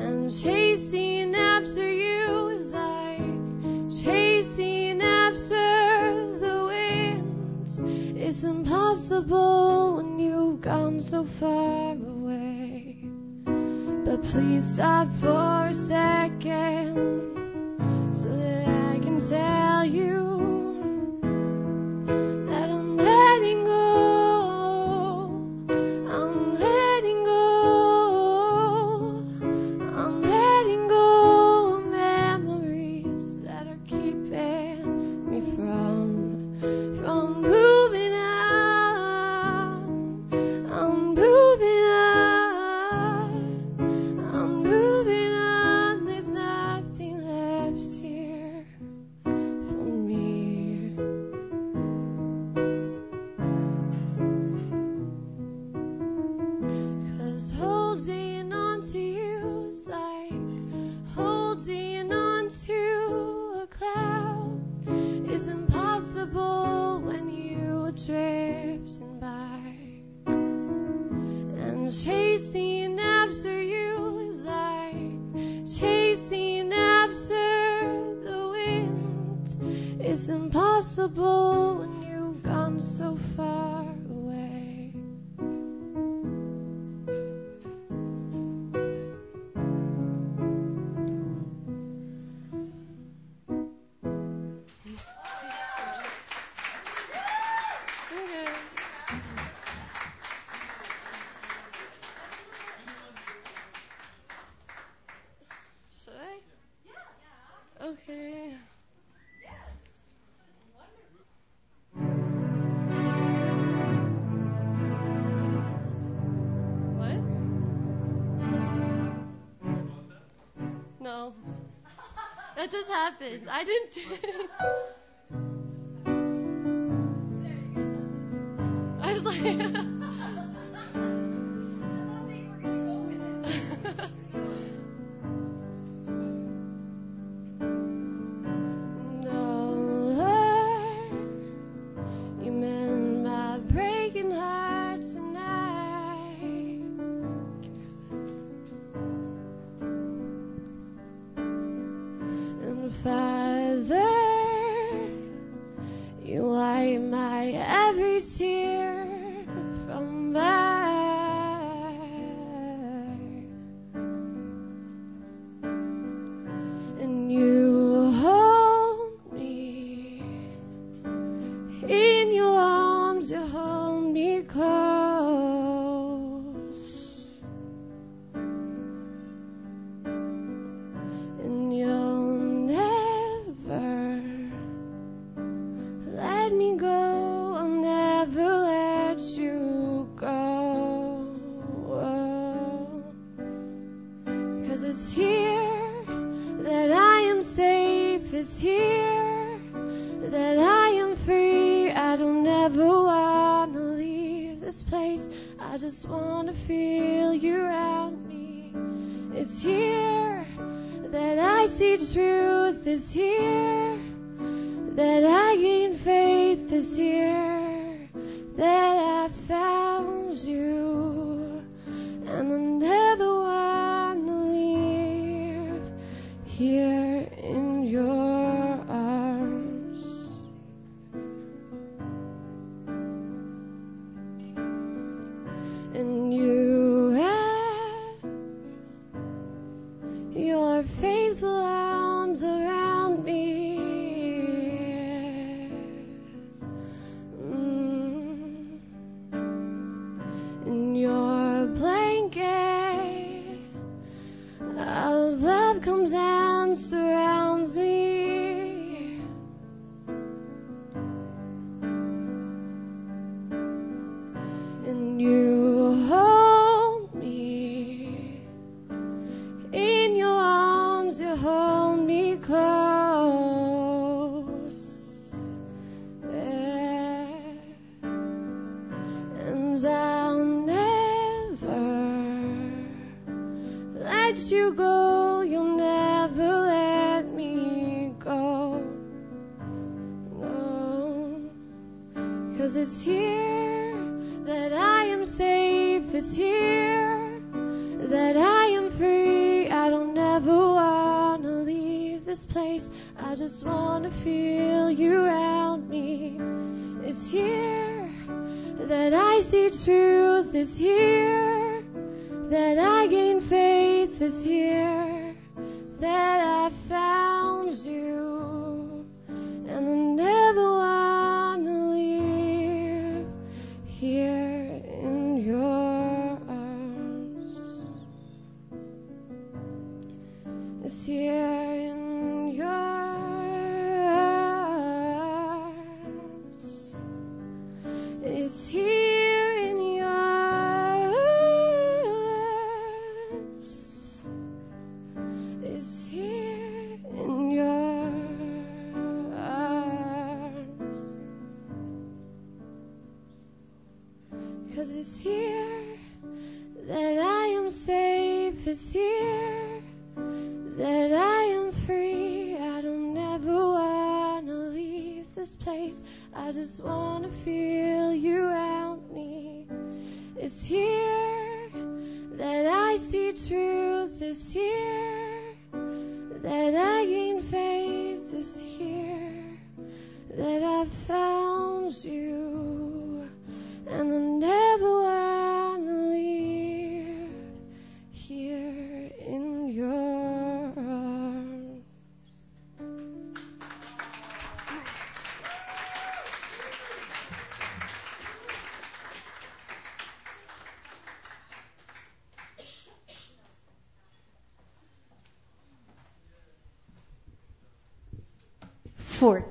And chasing after you is like chasing after the wind. It's impossible when you've gone so far please stop for a second so that I can tell you just happened. I didn't do it. is here.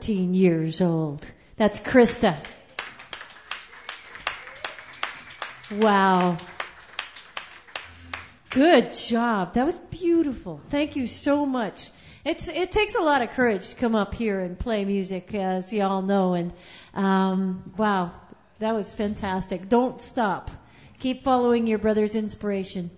14 years old. That's Krista. Wow. Good job. That was beautiful. Thank you so much. It's it takes a lot of courage to come up here and play music, as you all know. And um, wow, that was fantastic. Don't stop. Keep following your brother's inspiration.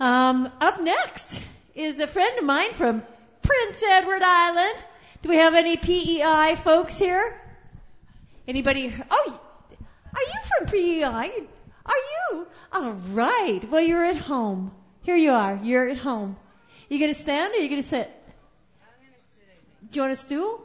Um, up next is a friend of mine from Prince Edward Island. Do we have any PEI folks here? Anybody? Oh, are you from PEI? Are you? All right. Well, you're at home. Here you are. You're at home. You gonna stand or you gonna sit? I'm gonna you want a stool?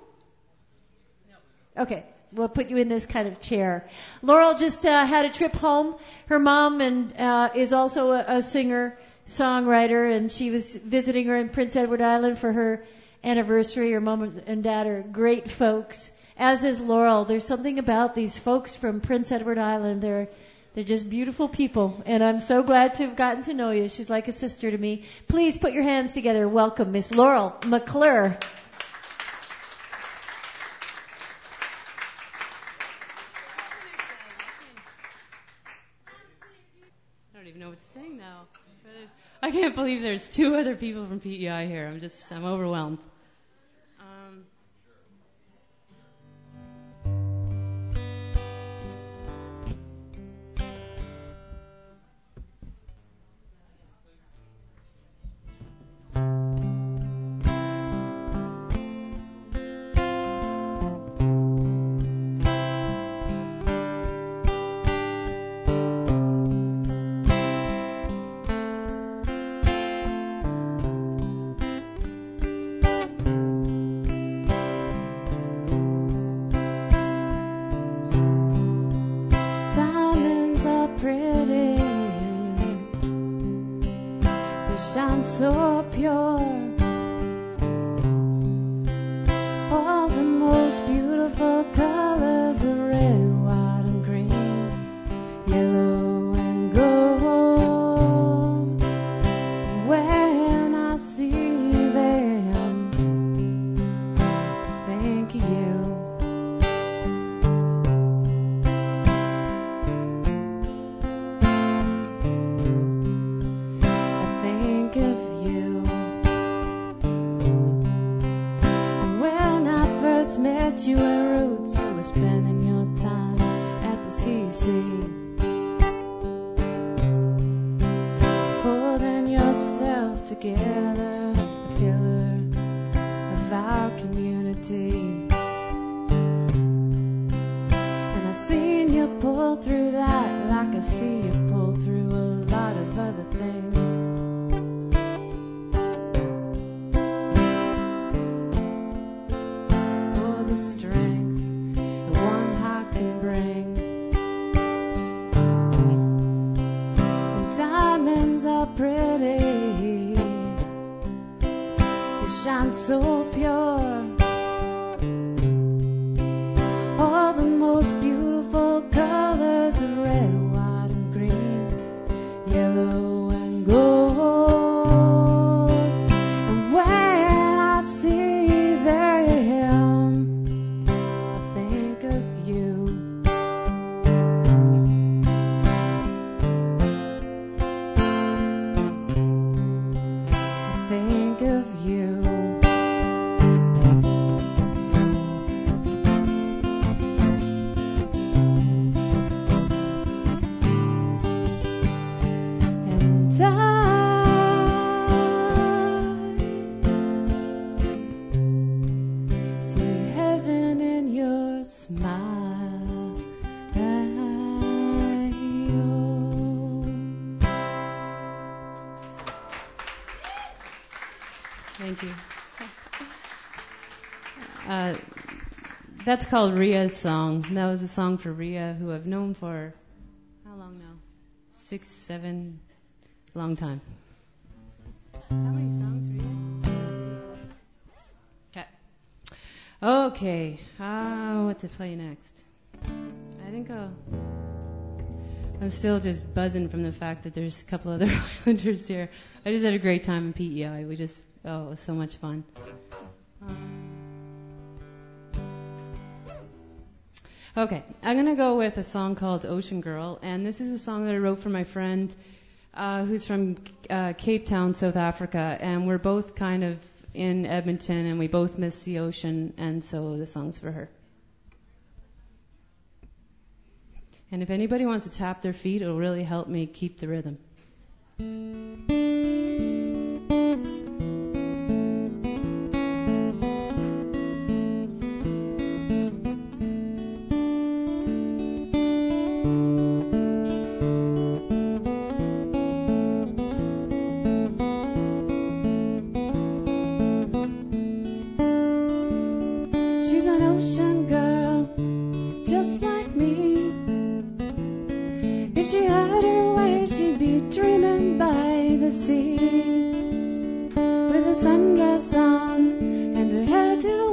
No. Okay. We'll put you in this kind of chair. Laurel just uh, had a trip home. Her mom and uh, is also a, a singer, songwriter, and she was visiting her in Prince Edward Island for her anniversary. Her mom and dad are great folks, as is Laurel. There's something about these folks from Prince Edward Island. They're they're just beautiful people, and I'm so glad to have gotten to know you. She's like a sister to me. Please put your hands together. Welcome, Miss Laurel McClure. I don't even know what to sing now. But there's- I can't believe there's two other people from PEI here. I'm just, I'm overwhelmed. That's called Ria's song. That was a song for Ria, who I've known for how long now? Six, seven, long time. How many songs, Ria? Okay. Okay. Uh, what to play next? I think I'll. I'm still just buzzing from the fact that there's a couple other Islanders here. I just had a great time in PEI. We just, oh, it was so much fun. Um, Okay, I'm gonna go with a song called Ocean Girl, and this is a song that I wrote for my friend uh, who's from uh, Cape Town, South Africa, and we're both kind of in Edmonton, and we both miss the ocean, and so the song's for her. And if anybody wants to tap their feet, it'll really help me keep the rhythm. Sundress on and her hair to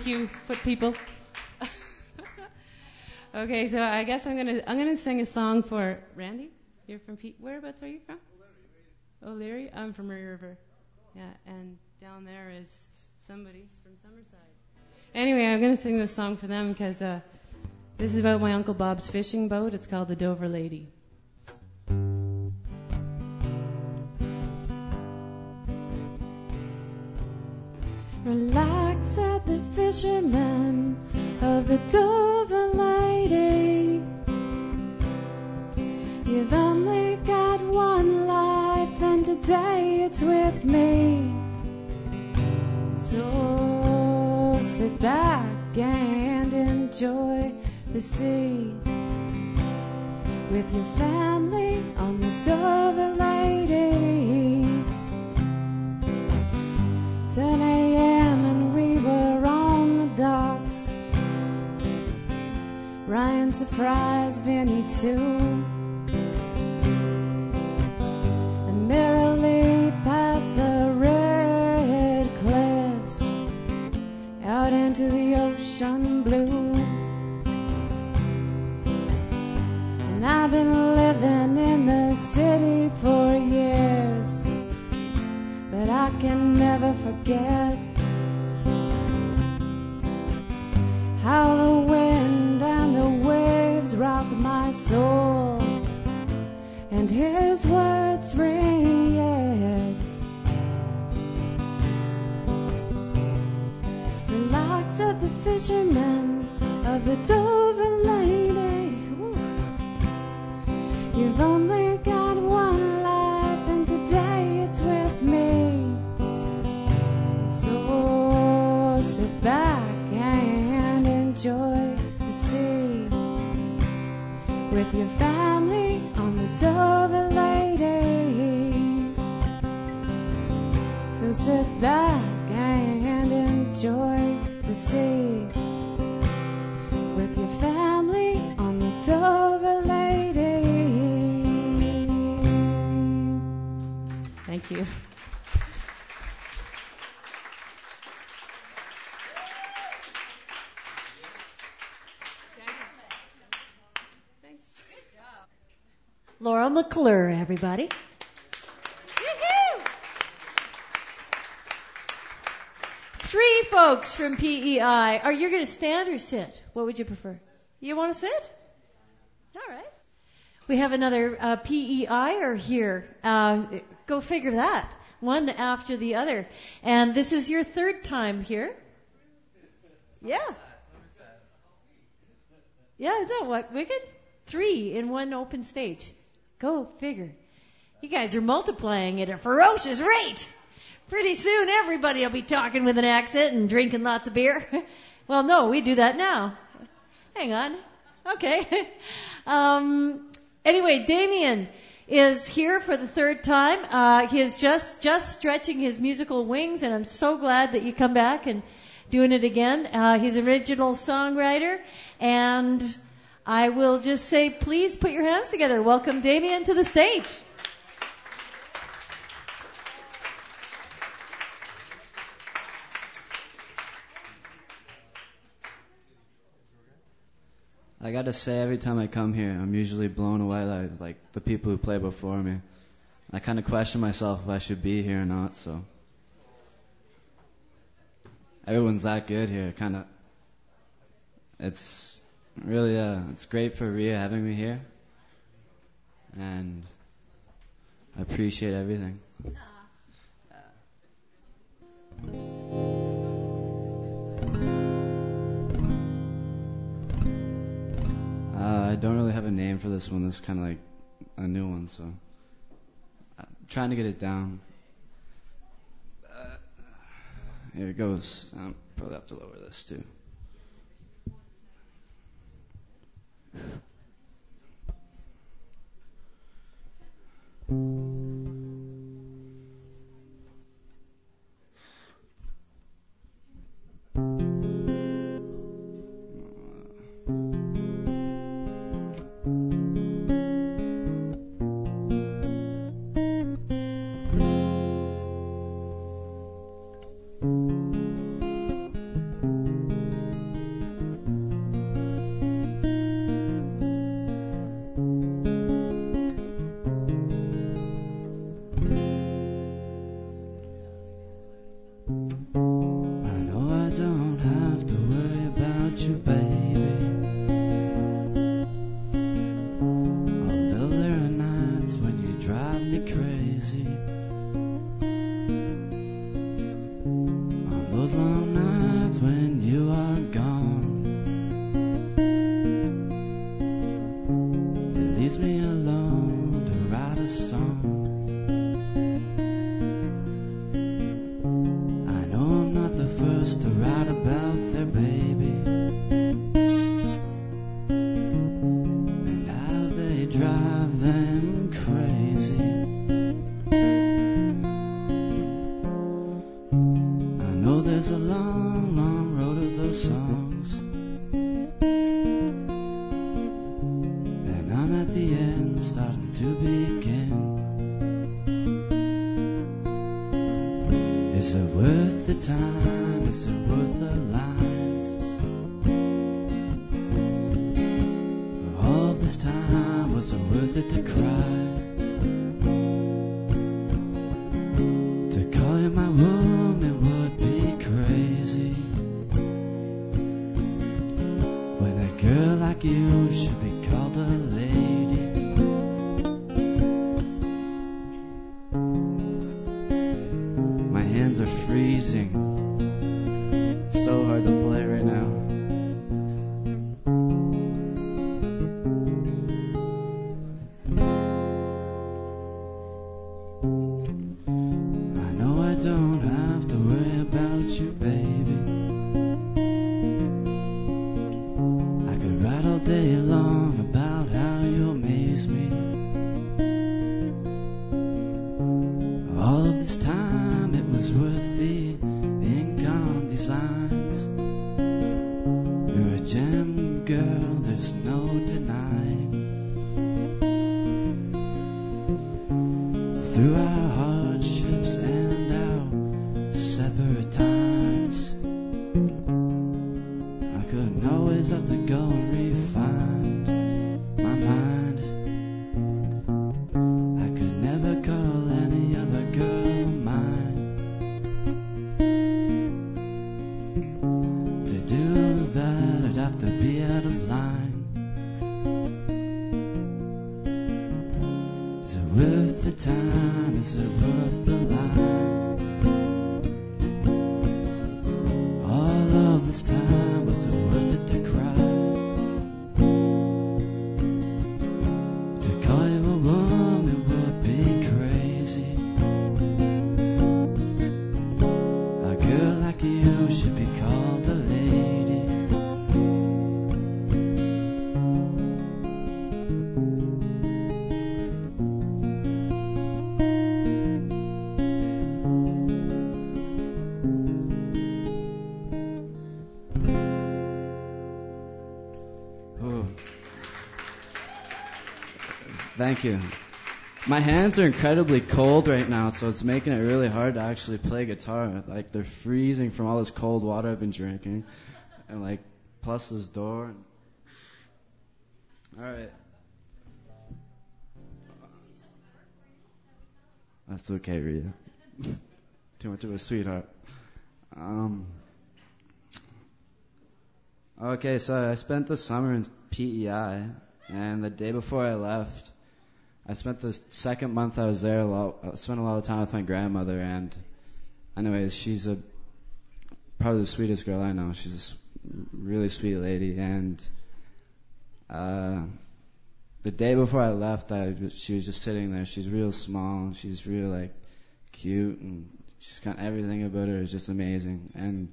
Thank you, foot people. okay, so I guess I'm gonna I'm gonna sing a song for Randy. You're from Pete. Whereabouts are you from? O'Leary. O'Leary. I'm from Murray River. Yeah, and down there is somebody from Summerside. Anyway, I'm gonna sing this song for them because uh, this is about my uncle Bob's fishing boat. It's called the Dover Lady. Relax at the fisherman of the Dover Lady. You've only got one life, and today it's with me. So sit back and enjoy the sea with your family on the Dover Lady. 10 a.m. and we were on the docks. Ryan surprised Vinny too. And merrily past the red cliffs out into the ocean blue. And I've been living in the city for years but I can never forget how the wind and the waves rock my soul, and his words ring yet. Relax at the fisherman of the Dover Lady. Your family on the Dover Lady. So sit back and enjoy the sea with your family on the Dover Lady. Thank you. Laura McClure, everybody. Three folks from PEI. Are you going to stand or sit? What would you prefer? You want to sit? All right. We have another uh, PEIer here. Uh, go figure that. One after the other. And this is your third time here. Yeah. Yeah, is that what wicked? Three in one open stage. Go figure. You guys are multiplying at a ferocious rate. Pretty soon everybody will be talking with an accent and drinking lots of beer. well, no, we do that now. Hang on. Okay. um, anyway, Damien is here for the third time. Uh, he is just just stretching his musical wings, and I'm so glad that you come back and doing it again. Uh, he's an original songwriter, and I will just say, please put your hands together. Welcome Damien to the stage. I gotta say, every time I come here, I'm usually blown away by like the people who play before me. I kind of question myself if I should be here or not. So everyone's that good here. Kind of, it's really uh, it's great for Ria having me here, and I appreciate everything. Uh, I don't really have a name for this one. This is kind of like a new one, so I'm trying to get it down. Uh, here it goes. I'll probably have to lower this too. I hands are freezing. So hard to Thank you. My hands are incredibly cold right now, so it's making it really hard to actually play guitar. Like they're freezing from all this cold water I've been drinking, and like plus this door. All right. That's okay, Rita. Too much of a sweetheart. Um. Okay, so I spent the summer in PEI, and the day before I left, I spent the second month I was there. A lot, I spent a lot of time with my grandmother, and anyways, she's a probably the sweetest girl I know. She's a really sweet lady, and uh, the day before I left, I she was just sitting there. She's real small. She's real like cute, and she's got everything about her is just amazing. And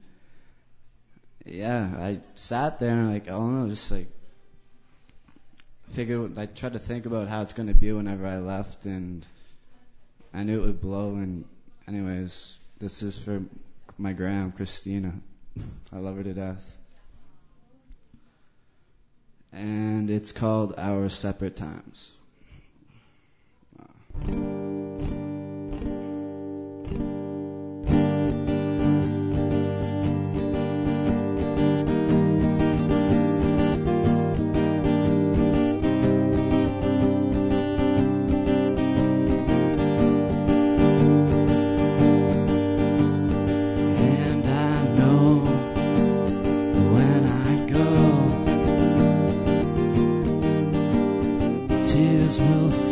yeah, I sat there and like I don't know, just like figured. I tried to think about how it's to be whenever I left, and I knew it would blow. And anyways, this is for my gram, Christina. I love her to death. And it's called Our Separate Times. And tears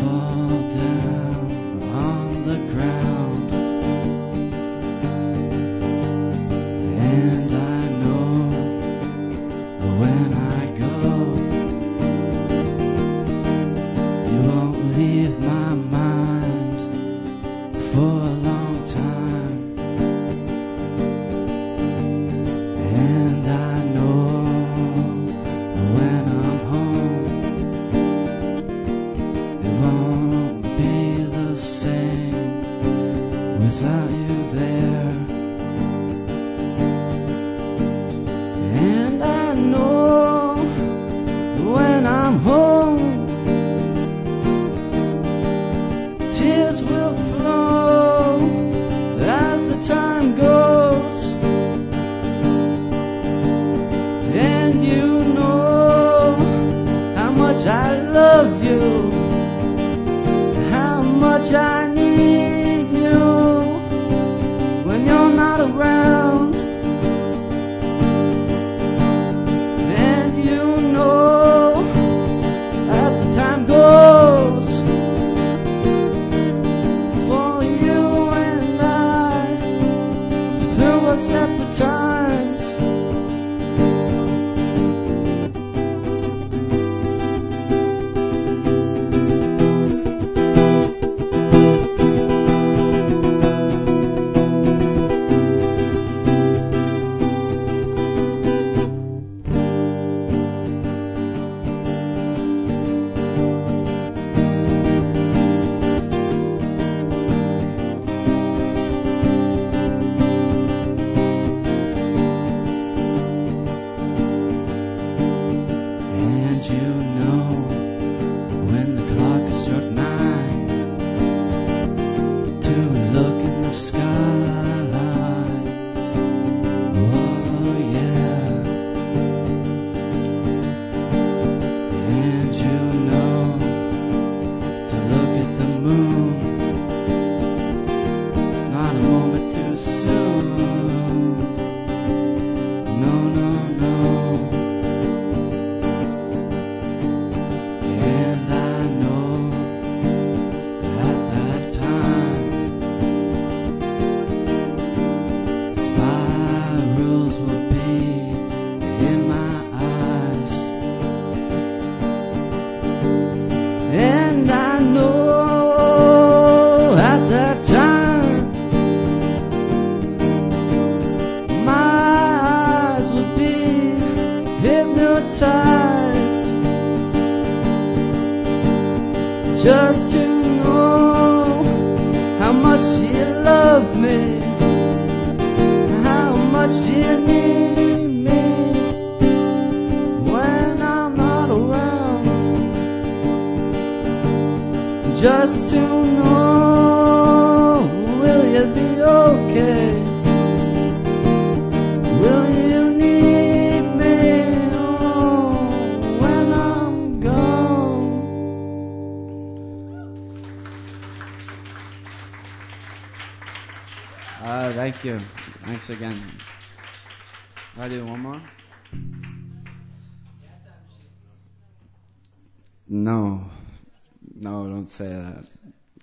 can't say that.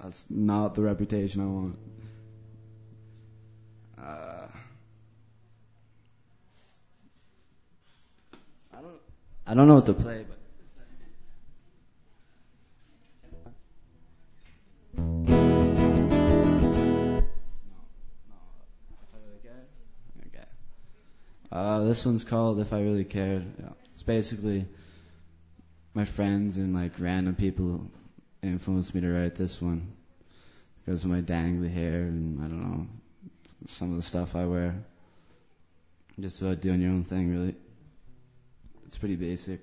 That's not the reputation I want. Uh, I don't. I don't know what to play, but. Uh, this one's called If I Really Cared. Yeah. It's basically my friends and like random people influenced me to write this one because of my dangly hair and I don't know some of the stuff I wear. Just about doing your own thing, really. It's pretty basic.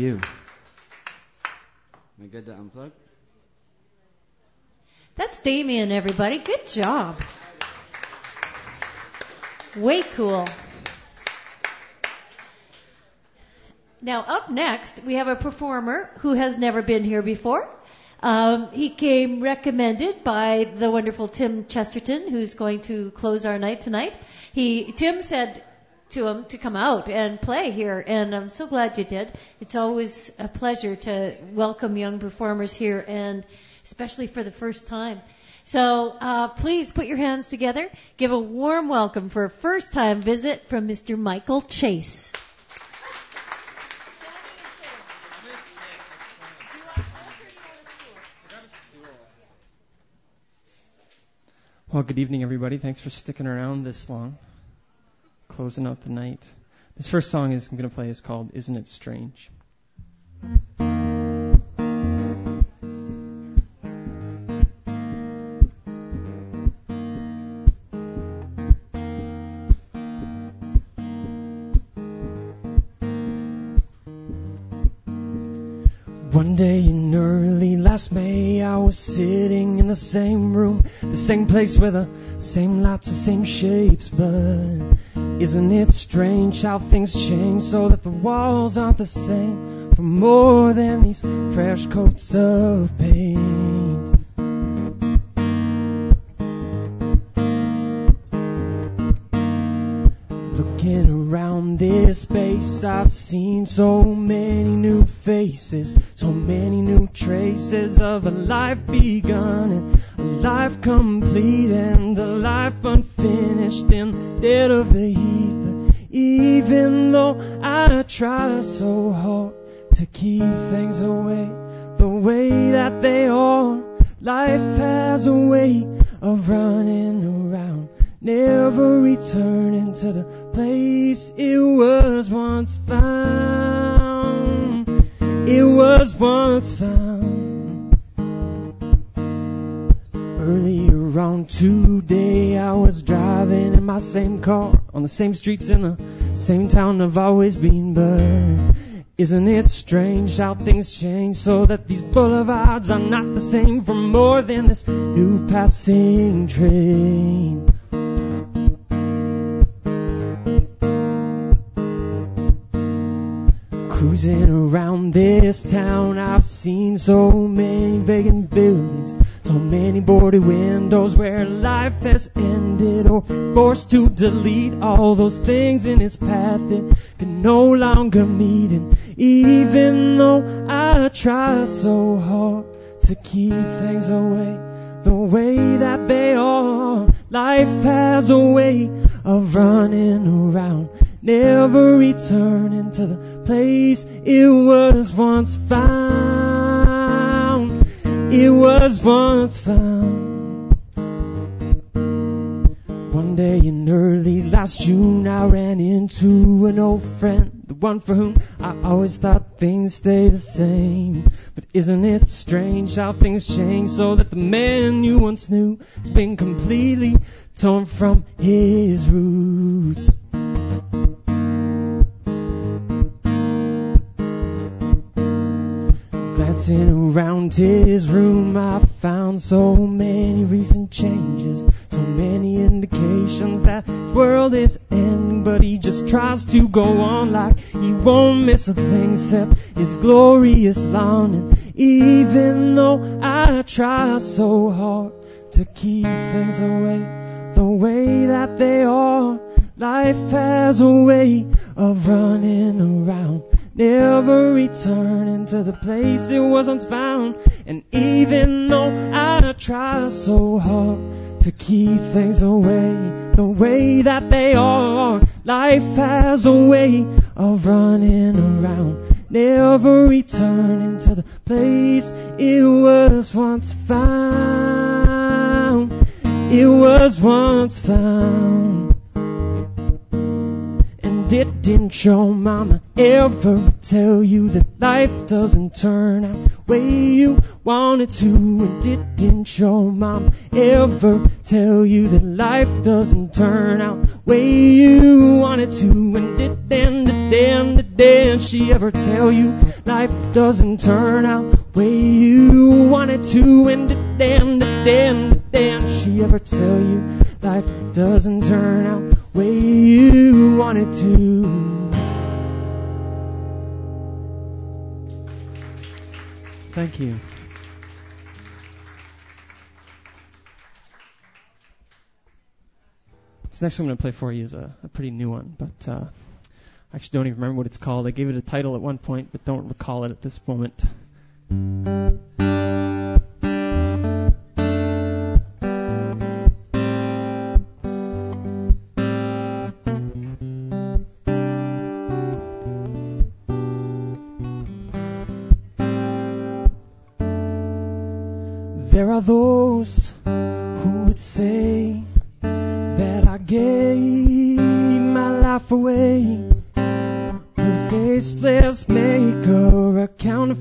You. Am I good to unplug? That's Damien, everybody. Good job. Way cool. Now, up next, we have a performer who has never been here before. Um, he came recommended by the wonderful Tim Chesterton, who's going to close our night tonight. He Tim said to him to come out and play here, and I'm so glad you did. It's always a pleasure to welcome young performers here, and especially for the first time. So uh, please put your hands together. Give a warm welcome for a first time visit from Mr. Michael Chase. Well, good evening, everybody. Thanks for sticking around this long, closing out the night. This first song is I'm going to play is called "Isn't It Strange." One day in early last May, I was sitting in the same room, the same place with the same lights, the same shapes. But isn't it strange how things change so that the walls aren't the same for more than these fresh coats of paint? Looking around this space, I've seen so many new faces, so many new traces of a life begun and a life complete and a life unfinished in dead of the. But even though I try so hard to keep things away the way that they are, life has a way of running around never returning to the place it was once found. It was once found. Earlier on today, I was driving in my same car on the same streets in the same town I've always been. But isn't it strange how things change so that these boulevards are not the same for more than this new passing train? Cruising around this town, I've seen so many vacant buildings, so many boarded windows where life has ended, or forced to delete all those things in its path that can no longer meet. And even though I try so hard to keep things away the way that they are, life has a way of running around never returning to the place it was once found. It was once found. One day in early last June, I ran into an old friend, the one for whom I always thought things stay the same. But isn't it strange how things change so that the man you once knew has been completely torn from his roots? Glancing around his room, I found so many recent changes, so many indications that the world is ending. But he just tries to go on like he won't miss a thing except his glorious. And even though I try so hard to keep things away the way that they are, life has a way of running around never returning to the place it was once found. And even though I try so hard to keep things away the way that they are, life has a way of running around, never returning to the place it was once found. It was once found. Didn't your mama ever tell you that life doesn't turn out the way you want it to? And didn't your mama ever tell you that life doesn't turn out the way you want it to? And didn't, didn't, didn't she ever tell you life doesn't turn out the way you want it to? And didn't, didn't, didn't she ever tell you life doesn't turn out the way you want it to? Thank you. This next one I'm going to play for you is a, a pretty new one, but uh, I actually don't even remember what it's called. I gave it a title at one point, but don't recall it at this moment.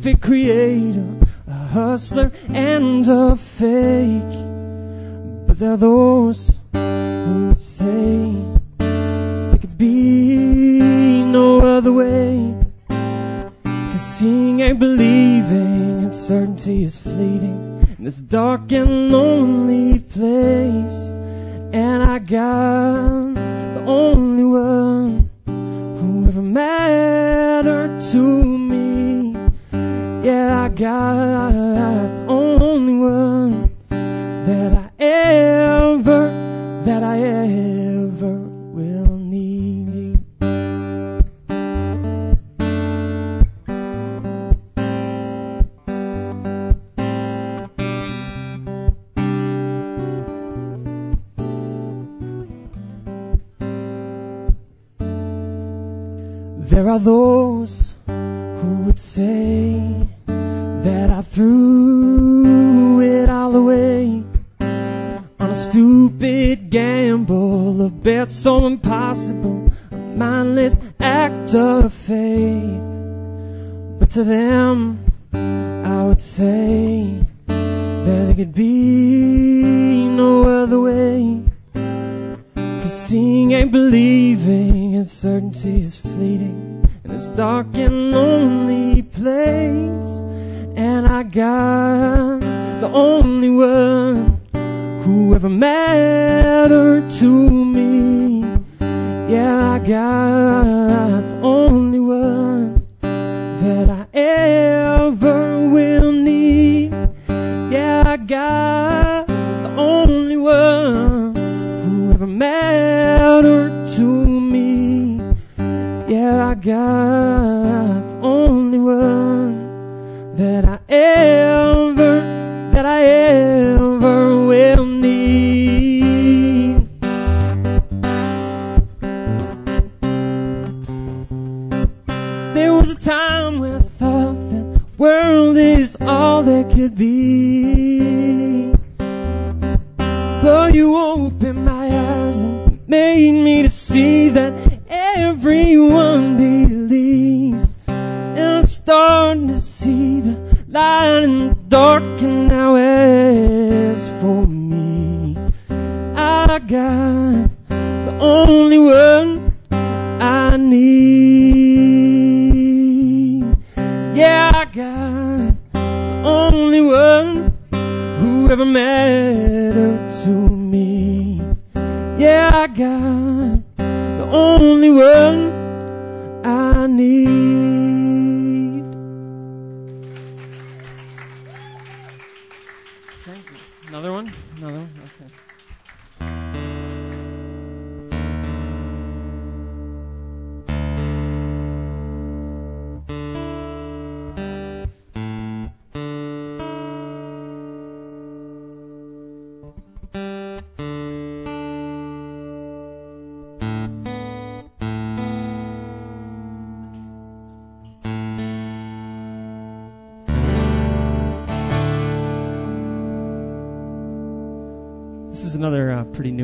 Counterfeit creator, a stupid gamble, a bet so impossible, a mindless act of faith. But to them, I would say that there could be no other way. Cause seeing ain't believing, and certainty is fleeting in this dark and lonely place. And I got the only one who ever mattered to me. Yeah, I got the only one that I ever will need. Yeah, I got the only one who ever mattered to me. Yeah, I got all there could be. But you opened my eyes and made me to see that everyone believes. And I'm starting to see the light in the dark and now it's for me. I got the only one I need. were whoever mattered to me. Yeah, I got the only one I need.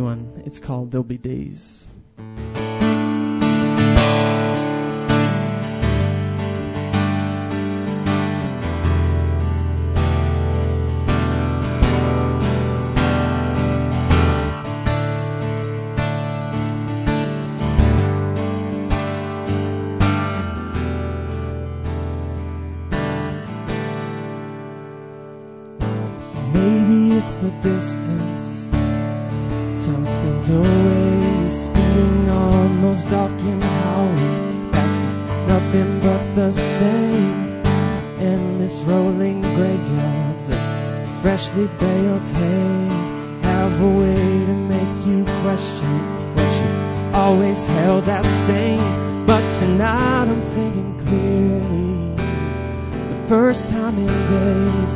one. It's called There'll Be Days. Maybe it's the distance away, speeding on those darkened highways, passing nothing but the same endless rolling graveyards of freshly baled hay. Have a way to make you question what you always held as sane, but tonight I'm thinking clearly. The first time in days,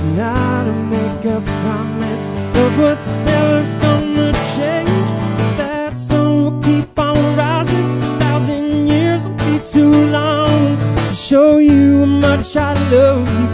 tonight I make a promise of what's never gone change. That sun will keep on rising. A thousand years will be too long to show you how much I love you.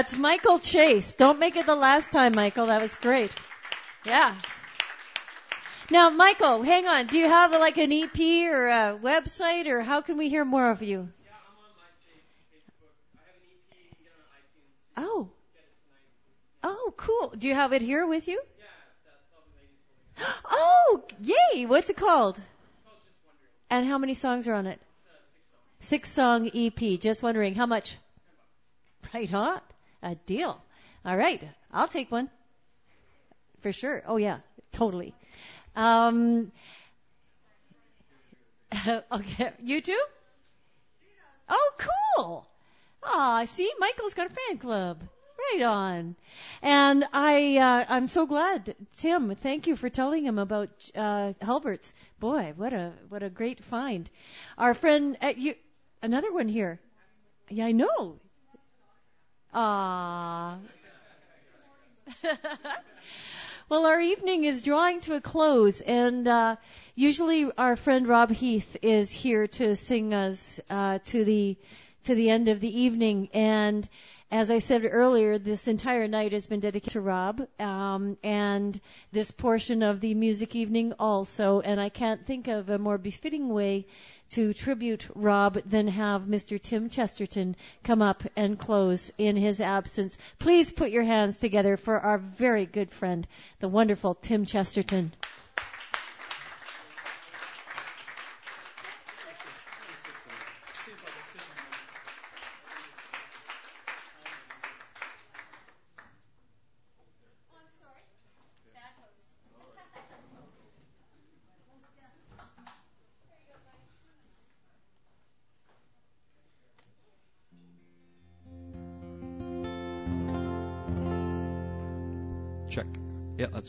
That's Michael Chase. Don't make it the last time, Michael. That was great. Yeah. Now, Michael, hang on. Do you have like an EP or a website or how can we hear more of you? Yeah, I'm on my stage. Oh. Oh, cool. Do you have it here with you? Yeah. Oh, yay. What's it called? And how many songs are on it? Six song EP. Just wondering how much? Right on. A deal. All right. I'll take one. For sure. Oh yeah, totally. Um, okay. You too? Oh, cool. Ah, see, Michael's got a fan club. Right on. And I, uh, I'm so glad, Tim. Thank you for telling him about uh, Hulbert's. Boy, what a what a great find. Our friend, uh, you, another one here. Yeah, I know. Ah. well, our evening is drawing to a close, and uh, usually our friend Rob Heath is here to sing us uh, to the to the end of the evening. And as I said earlier, this entire night has been dedicated to Rob, um, and this portion of the music evening also. And I can't think of a more befitting way to tribute Rob than have Mr. Tim Chesterton come up and close in his absence. Please put your hands together for our very good friend, the wonderful Tim Chesterton.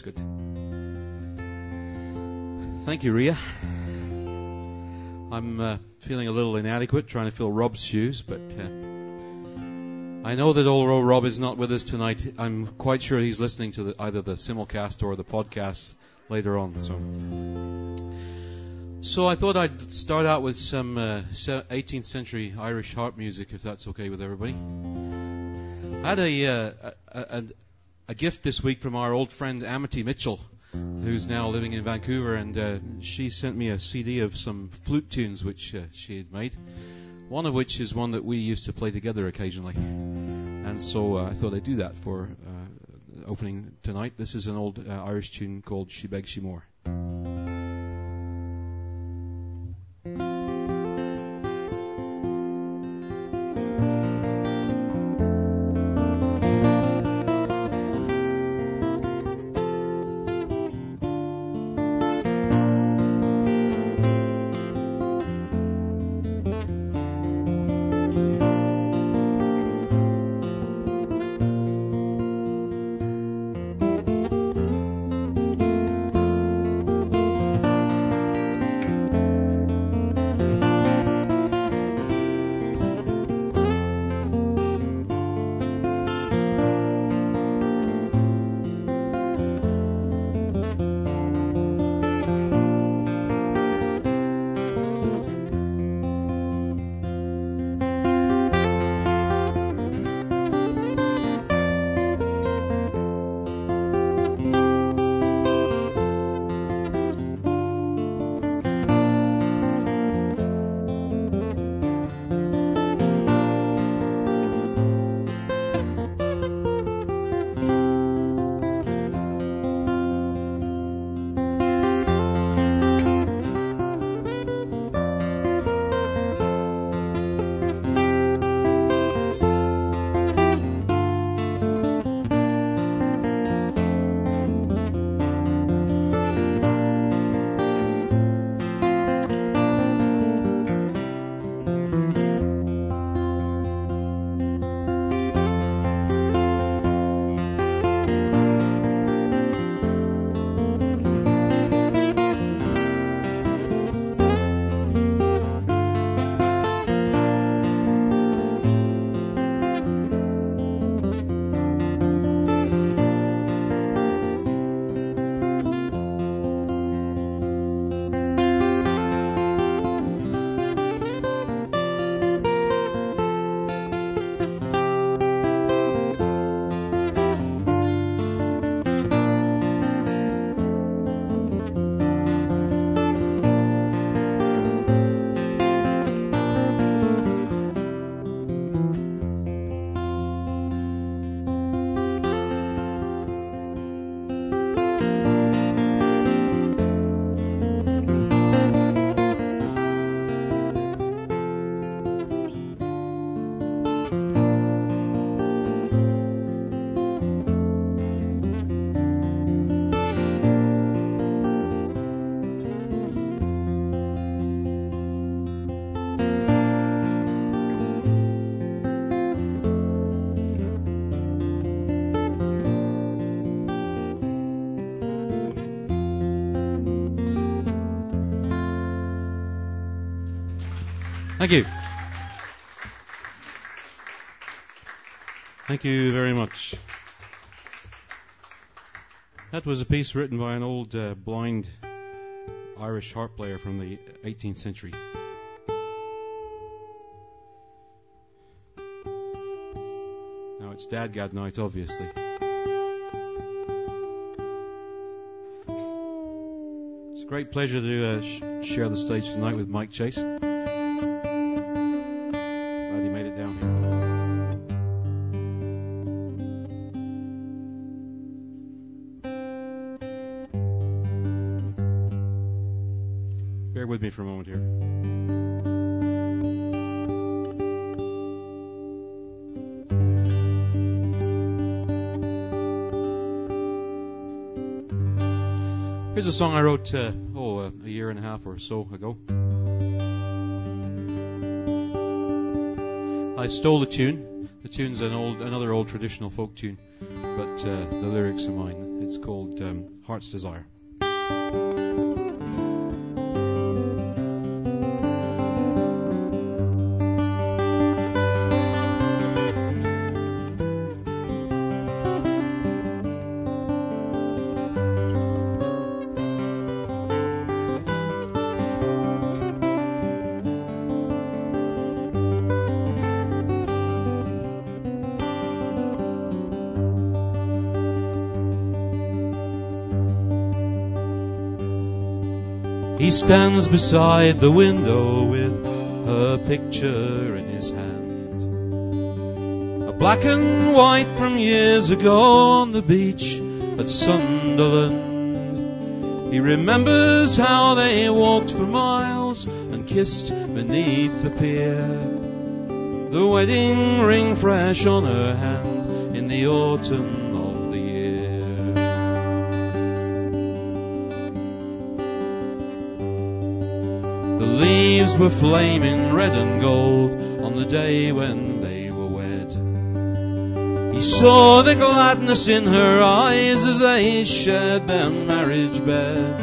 That's good. Thank you, Ria. I'm uh, feeling a little inadequate trying to fill Rob's shoes, but uh, I know that although Rob is not with us tonight, I'm quite sure he's listening to the, either the simulcast or the podcast later on. So, so I thought I'd start out with some uh, 18th century Irish harp music, if that's okay with everybody. I had a, uh, a, a, a gift this week from our old friend Amity Mitchell, who's now living in Vancouver, and uh, she sent me a CD of some flute tunes which uh, she had made. One of which is one that we used to play together occasionally, and so uh, I thought I'd do that for uh, opening tonight. This is an old uh, Irish tune called "She Begs She More." Thank you. Thank you very much. That was a piece written by an old uh, blind Irish harp player from the 18th century. Now it's DADGAD night, obviously. It's a great pleasure to uh, sh- share the stage tonight with Mike Chase. Song I wrote, uh, oh, uh, a year and a half or so ago. I stole the tune. The tune's an old, another old traditional folk tune, but uh, the lyrics are mine. It's called um, Heart's Desire. Stands beside the window with her picture in his hand. A black and white from years ago on the beach at Sunderland. He remembers how they walked for miles and kissed beneath the pier. The wedding ring fresh on her hand in the autumn leaves were flaming red and gold on the day when they were wed. He saw the gladness in her eyes as they shared their marriage bed.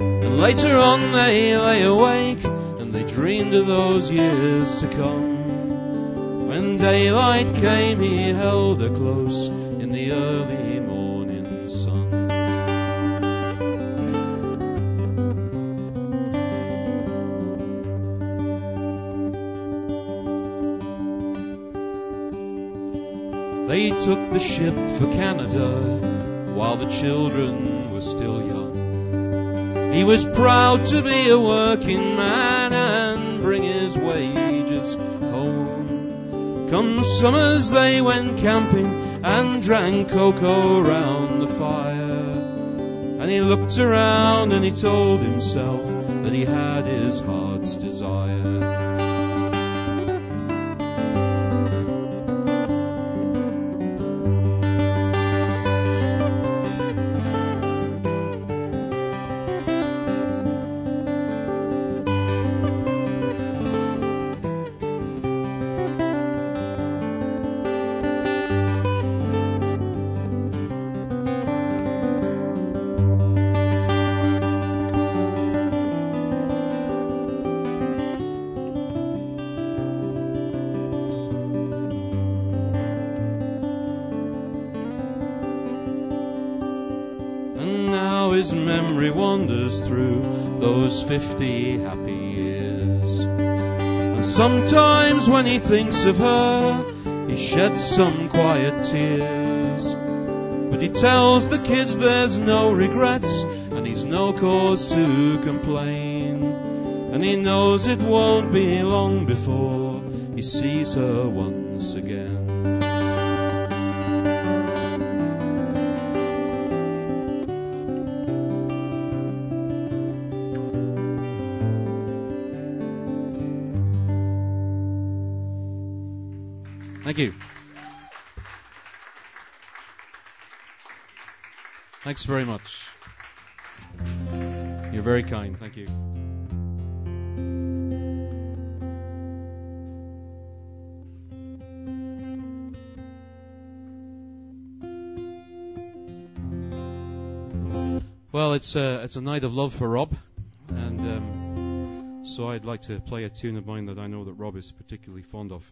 And later on they lay awake and they dreamed of those years to come. When daylight came, he held her close took the ship for Canada while the children were still young. He was proud to be a working man and bring his wages home. Come summers they went camping and drank cocoa round the fire. And he looked around and he told himself that he had his heart's desire. He thinks of her, he sheds some quiet tears. But he tells the kids there's no regrets, and he's no cause to complain. And he knows it won't be long before he sees her once Thank you. Thanks very much. You're very kind. Thank you. Well, it's a, it's a night of love for Rob, and um, so I'd like to play a tune of mine that I know that Rob is particularly fond of.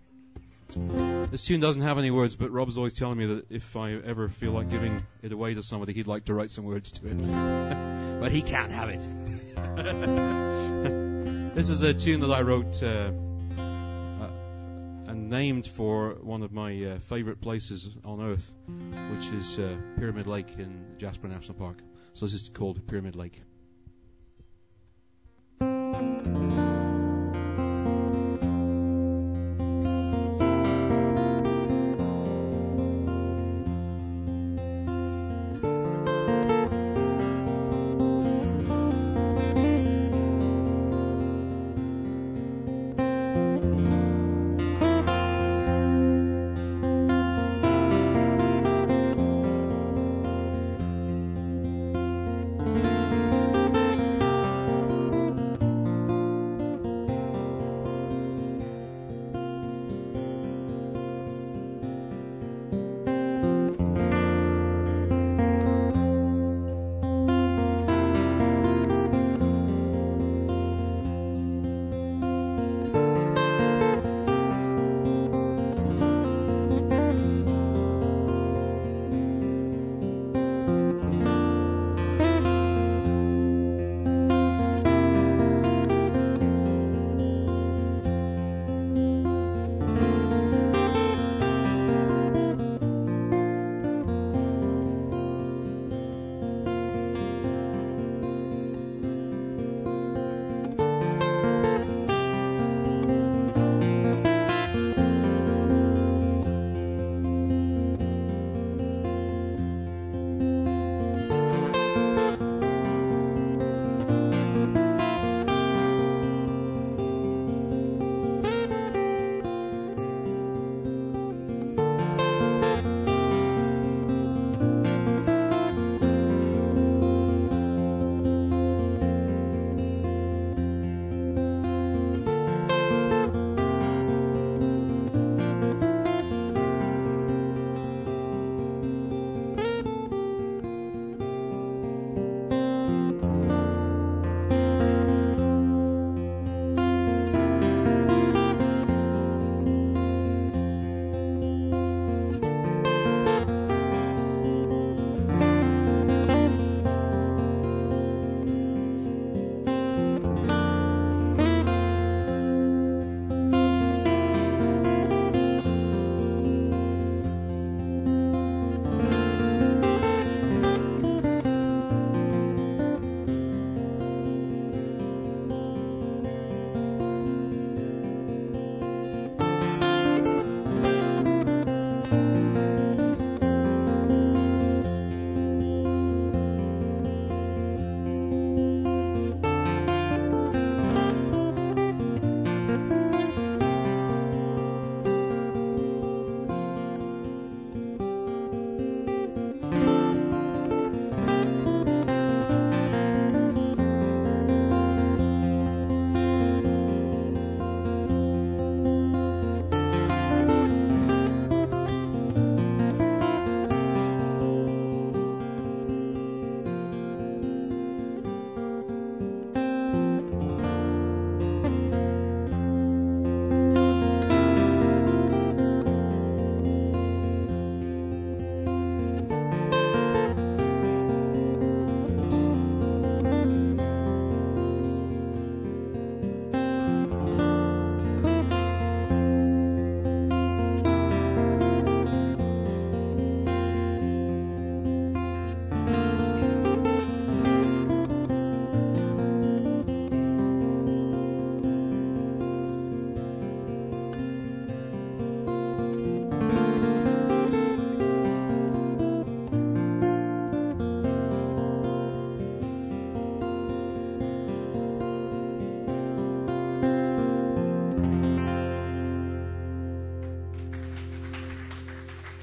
This tune doesn't have any words, but Rob's always telling me that if I ever feel like giving it away to somebody, he'd like to write some words to it. but he can't have it. this is a tune that I wrote, uh, uh, and named for one of my uh, favorite places on earth, which is uh, Pyramid Lake in Jasper National Park. So this is called Pyramid Lake.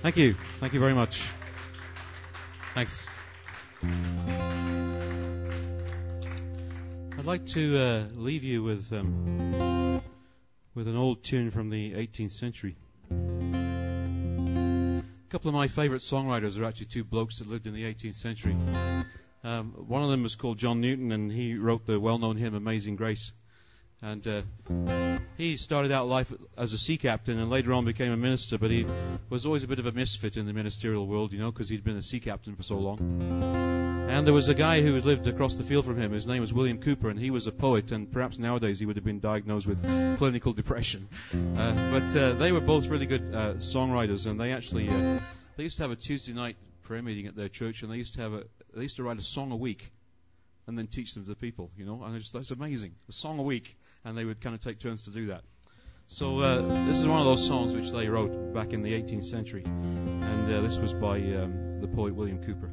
Thank you. Thank you very much. Thanks. I'd like to uh, leave you with um, with an old tune from the 18th century. A couple of my favourite songwriters are actually two blokes that lived in the 18th century. Um, one of them was called John Newton, and he wrote the well-known hymn "Amazing Grace." And uh, he started out life as a sea captain and later on became a minister, but he was always a bit of a misfit in the ministerial world, you know, because he'd been a sea captain for so long. And there was a guy who lived across the field from him. His name was William Cowper, and he was a poet. And perhaps nowadays he would have been diagnosed with clinical depression. Uh, but uh, they were both really good uh, songwriters, and they actually uh, they used to have a Tuesday night prayer meeting at their church, and they used to have a they used to write a song a week, and then teach them to the people. You know, and I just that's amazing. A song a week, and they would kind of take turns to do that. So uh, this is one of those songs which they wrote back in the 18th century, and uh, this was by um, the poet William Cowper.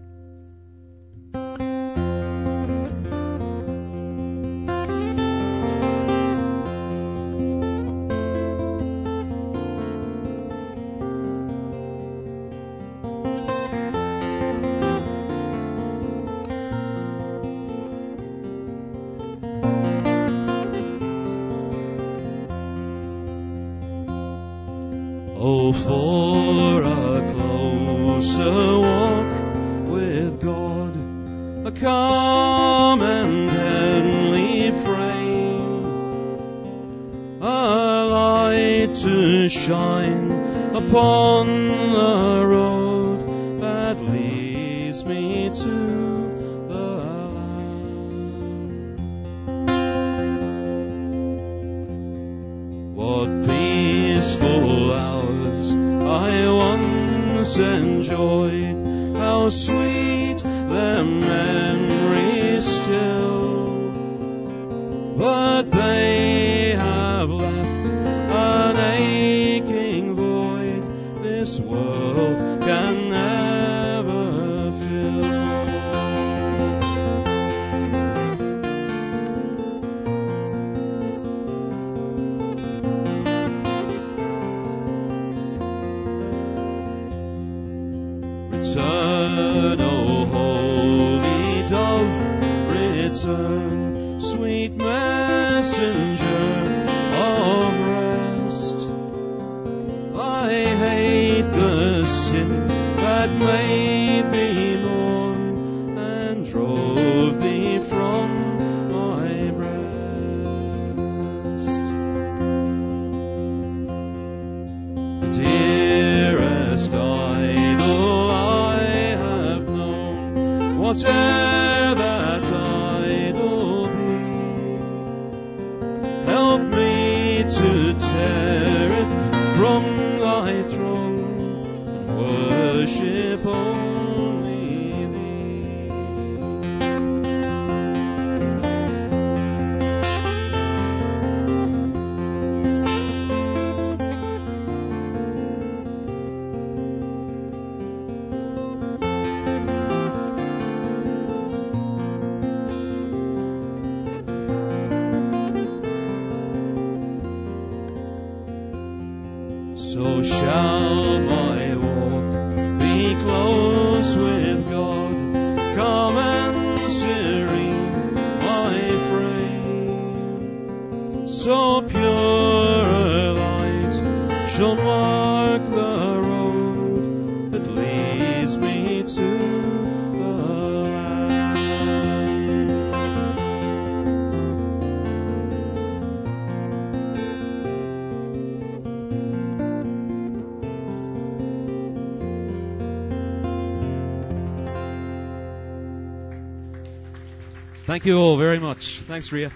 Thank you all very much. Thanks, Ria.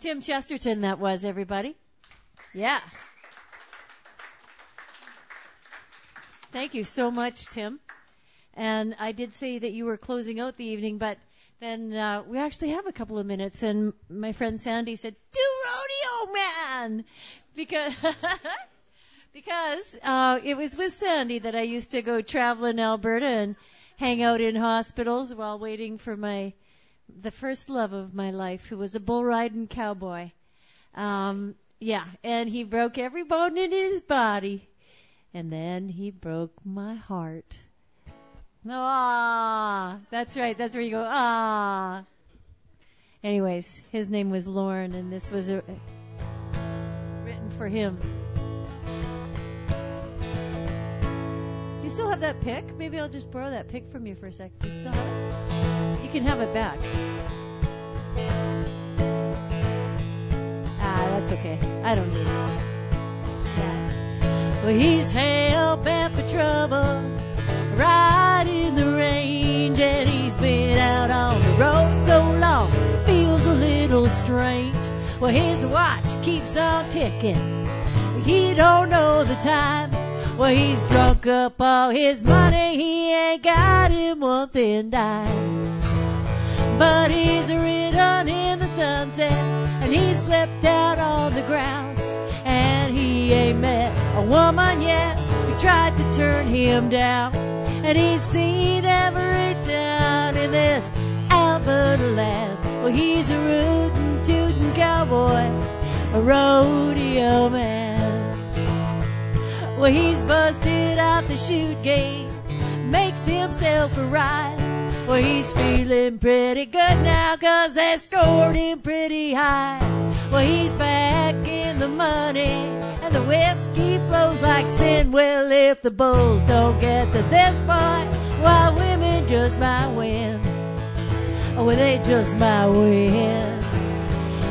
Tim Chesterton, that was everybody. Yeah. Thank you so much, Tim. And I did say that you were closing out the evening, but then uh, we actually have a couple of minutes, and my friend Sandy said, "Do rodeo, man," because because uh, it was with Sandy that I used to go travel in Alberta and hang out in hospitals while waiting for my the first love of my life, who was a bull riding cowboy. Um, yeah, and he broke every bone in his body, and then he broke my heart. Ah, that's right. That's where you go. Ah. Anyways, his name was Lauren, and this was a, written for him. Do you still have that pick? Maybe I'll just borrow that pick from you for a sec. Do you still have it? You can have it back. Ah, that's okay. I don't need it. Yeah. Well, he's hell bent for trouble, right in the range, and he's been out on the road so long, feels a little strange. Well, his watch keeps on ticking. He don't know the time. Well, he's drunk up all his money. He ain't got him one thin dime. But he's a ridden in the sunset and he slept out on the grounds. And he ain't met a woman yet who tried to turn him down. And he's seen every town in this Alberta land. Well, he's a rootin' tootin' cowboy, a rodeo man. Well, he's busted out the chute gate, makes himself a ride. Well, he's feeling pretty good now, cause they scored him pretty high. Well, he's back in the money, and the whiskey flows like sin. Well, if the bulls don't get to this point, why women just might win. Oh, well, they just might win.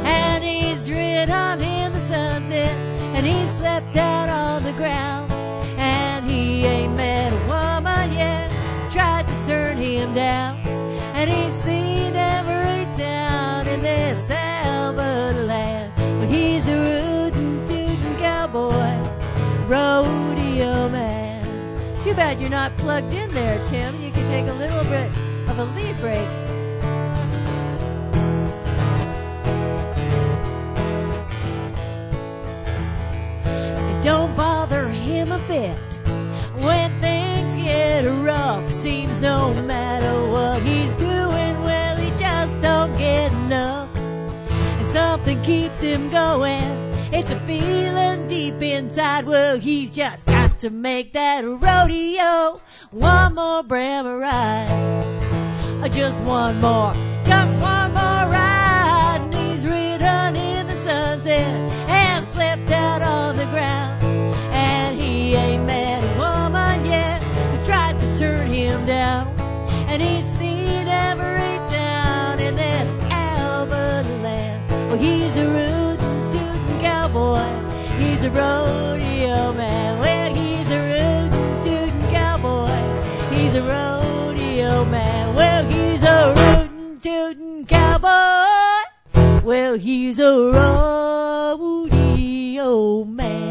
And he's driven on in the sunset, and he slept out on the ground. Him down. And he's seen every town in this Alberta land. But he's a rootin' tootin' cowboy, rodeo man. Too bad you're not plugged in there, Tim. You could take a little bit of a lead break. It don't bother him a bit when things get rough. Seems no matter what he's doing, well, he just don't get enough. And something keeps him going. It's a feeling deep inside. Well, he's just got to make that rodeo one more Brahma ride. Uh, just one more, just one more ride. And he's ridden in the sunset and slept out on the ground. And he ain't met down. And he's seen every town in this Alberta land. Well, he's a rootin' tootin' cowboy. He's a rodeo man. Well, he's a rootin' tootin' cowboy. He's a rodeo man. Well, he's a rootin' tootin' cowboy. Well, he's a rodeo man.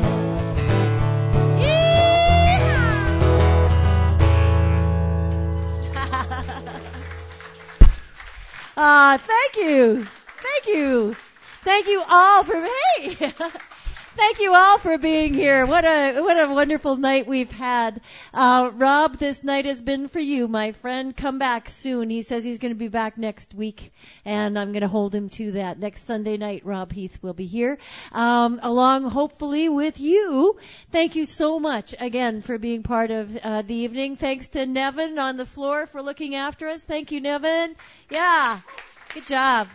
Ah, thank you. Thank you. Thank you all for hey. Thank you all for being here. What a what a wonderful night we've had. Uh, Rob, this night has been for you, my friend. Come back soon. He says he's going to be back next week, and I'm going to hold him to that. Next Sunday night, Rob Heath will be here, um, along hopefully with you. Thank you so much again for being part of uh, the evening. Thanks to Nevin on the floor for looking after us. Thank you, Nevin. Yeah, good job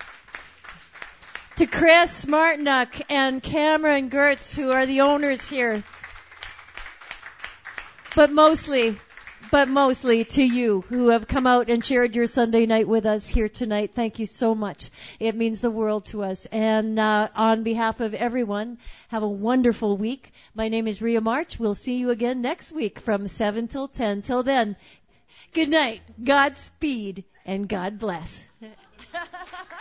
to Chris Martinuk and Cameron Gertz, who are the owners here. But mostly, but mostly to you who have come out and shared your Sunday night with us here tonight. Thank you so much. It means the world to us. And uh, on behalf of everyone, have a wonderful week. My name is Ria March. We'll see you again next week from 7 till 10. Till then, good night, Godspeed, and God bless.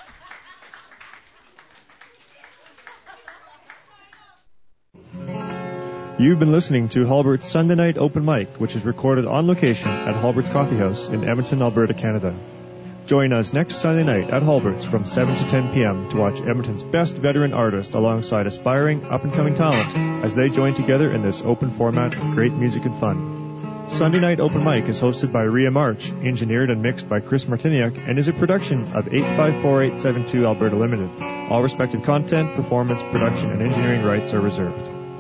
You've been listening to Hulbert's Sunday Night Open Mic, which is recorded on location at Hulbert's Coffee House in Edmonton, Alberta, Canada. Join us next Sunday night at Hulbert's from 7 to 10 p.m. to watch Edmonton's best veteran artists alongside aspiring, up-and-coming talent as they join together in this open format of great music and fun. Sunday Night Open Mic is hosted by Ria March, engineered and mixed by Chris Martiniak, and is a production of 854872 Alberta Limited. All respective content, performance, production, and engineering rights are reserved.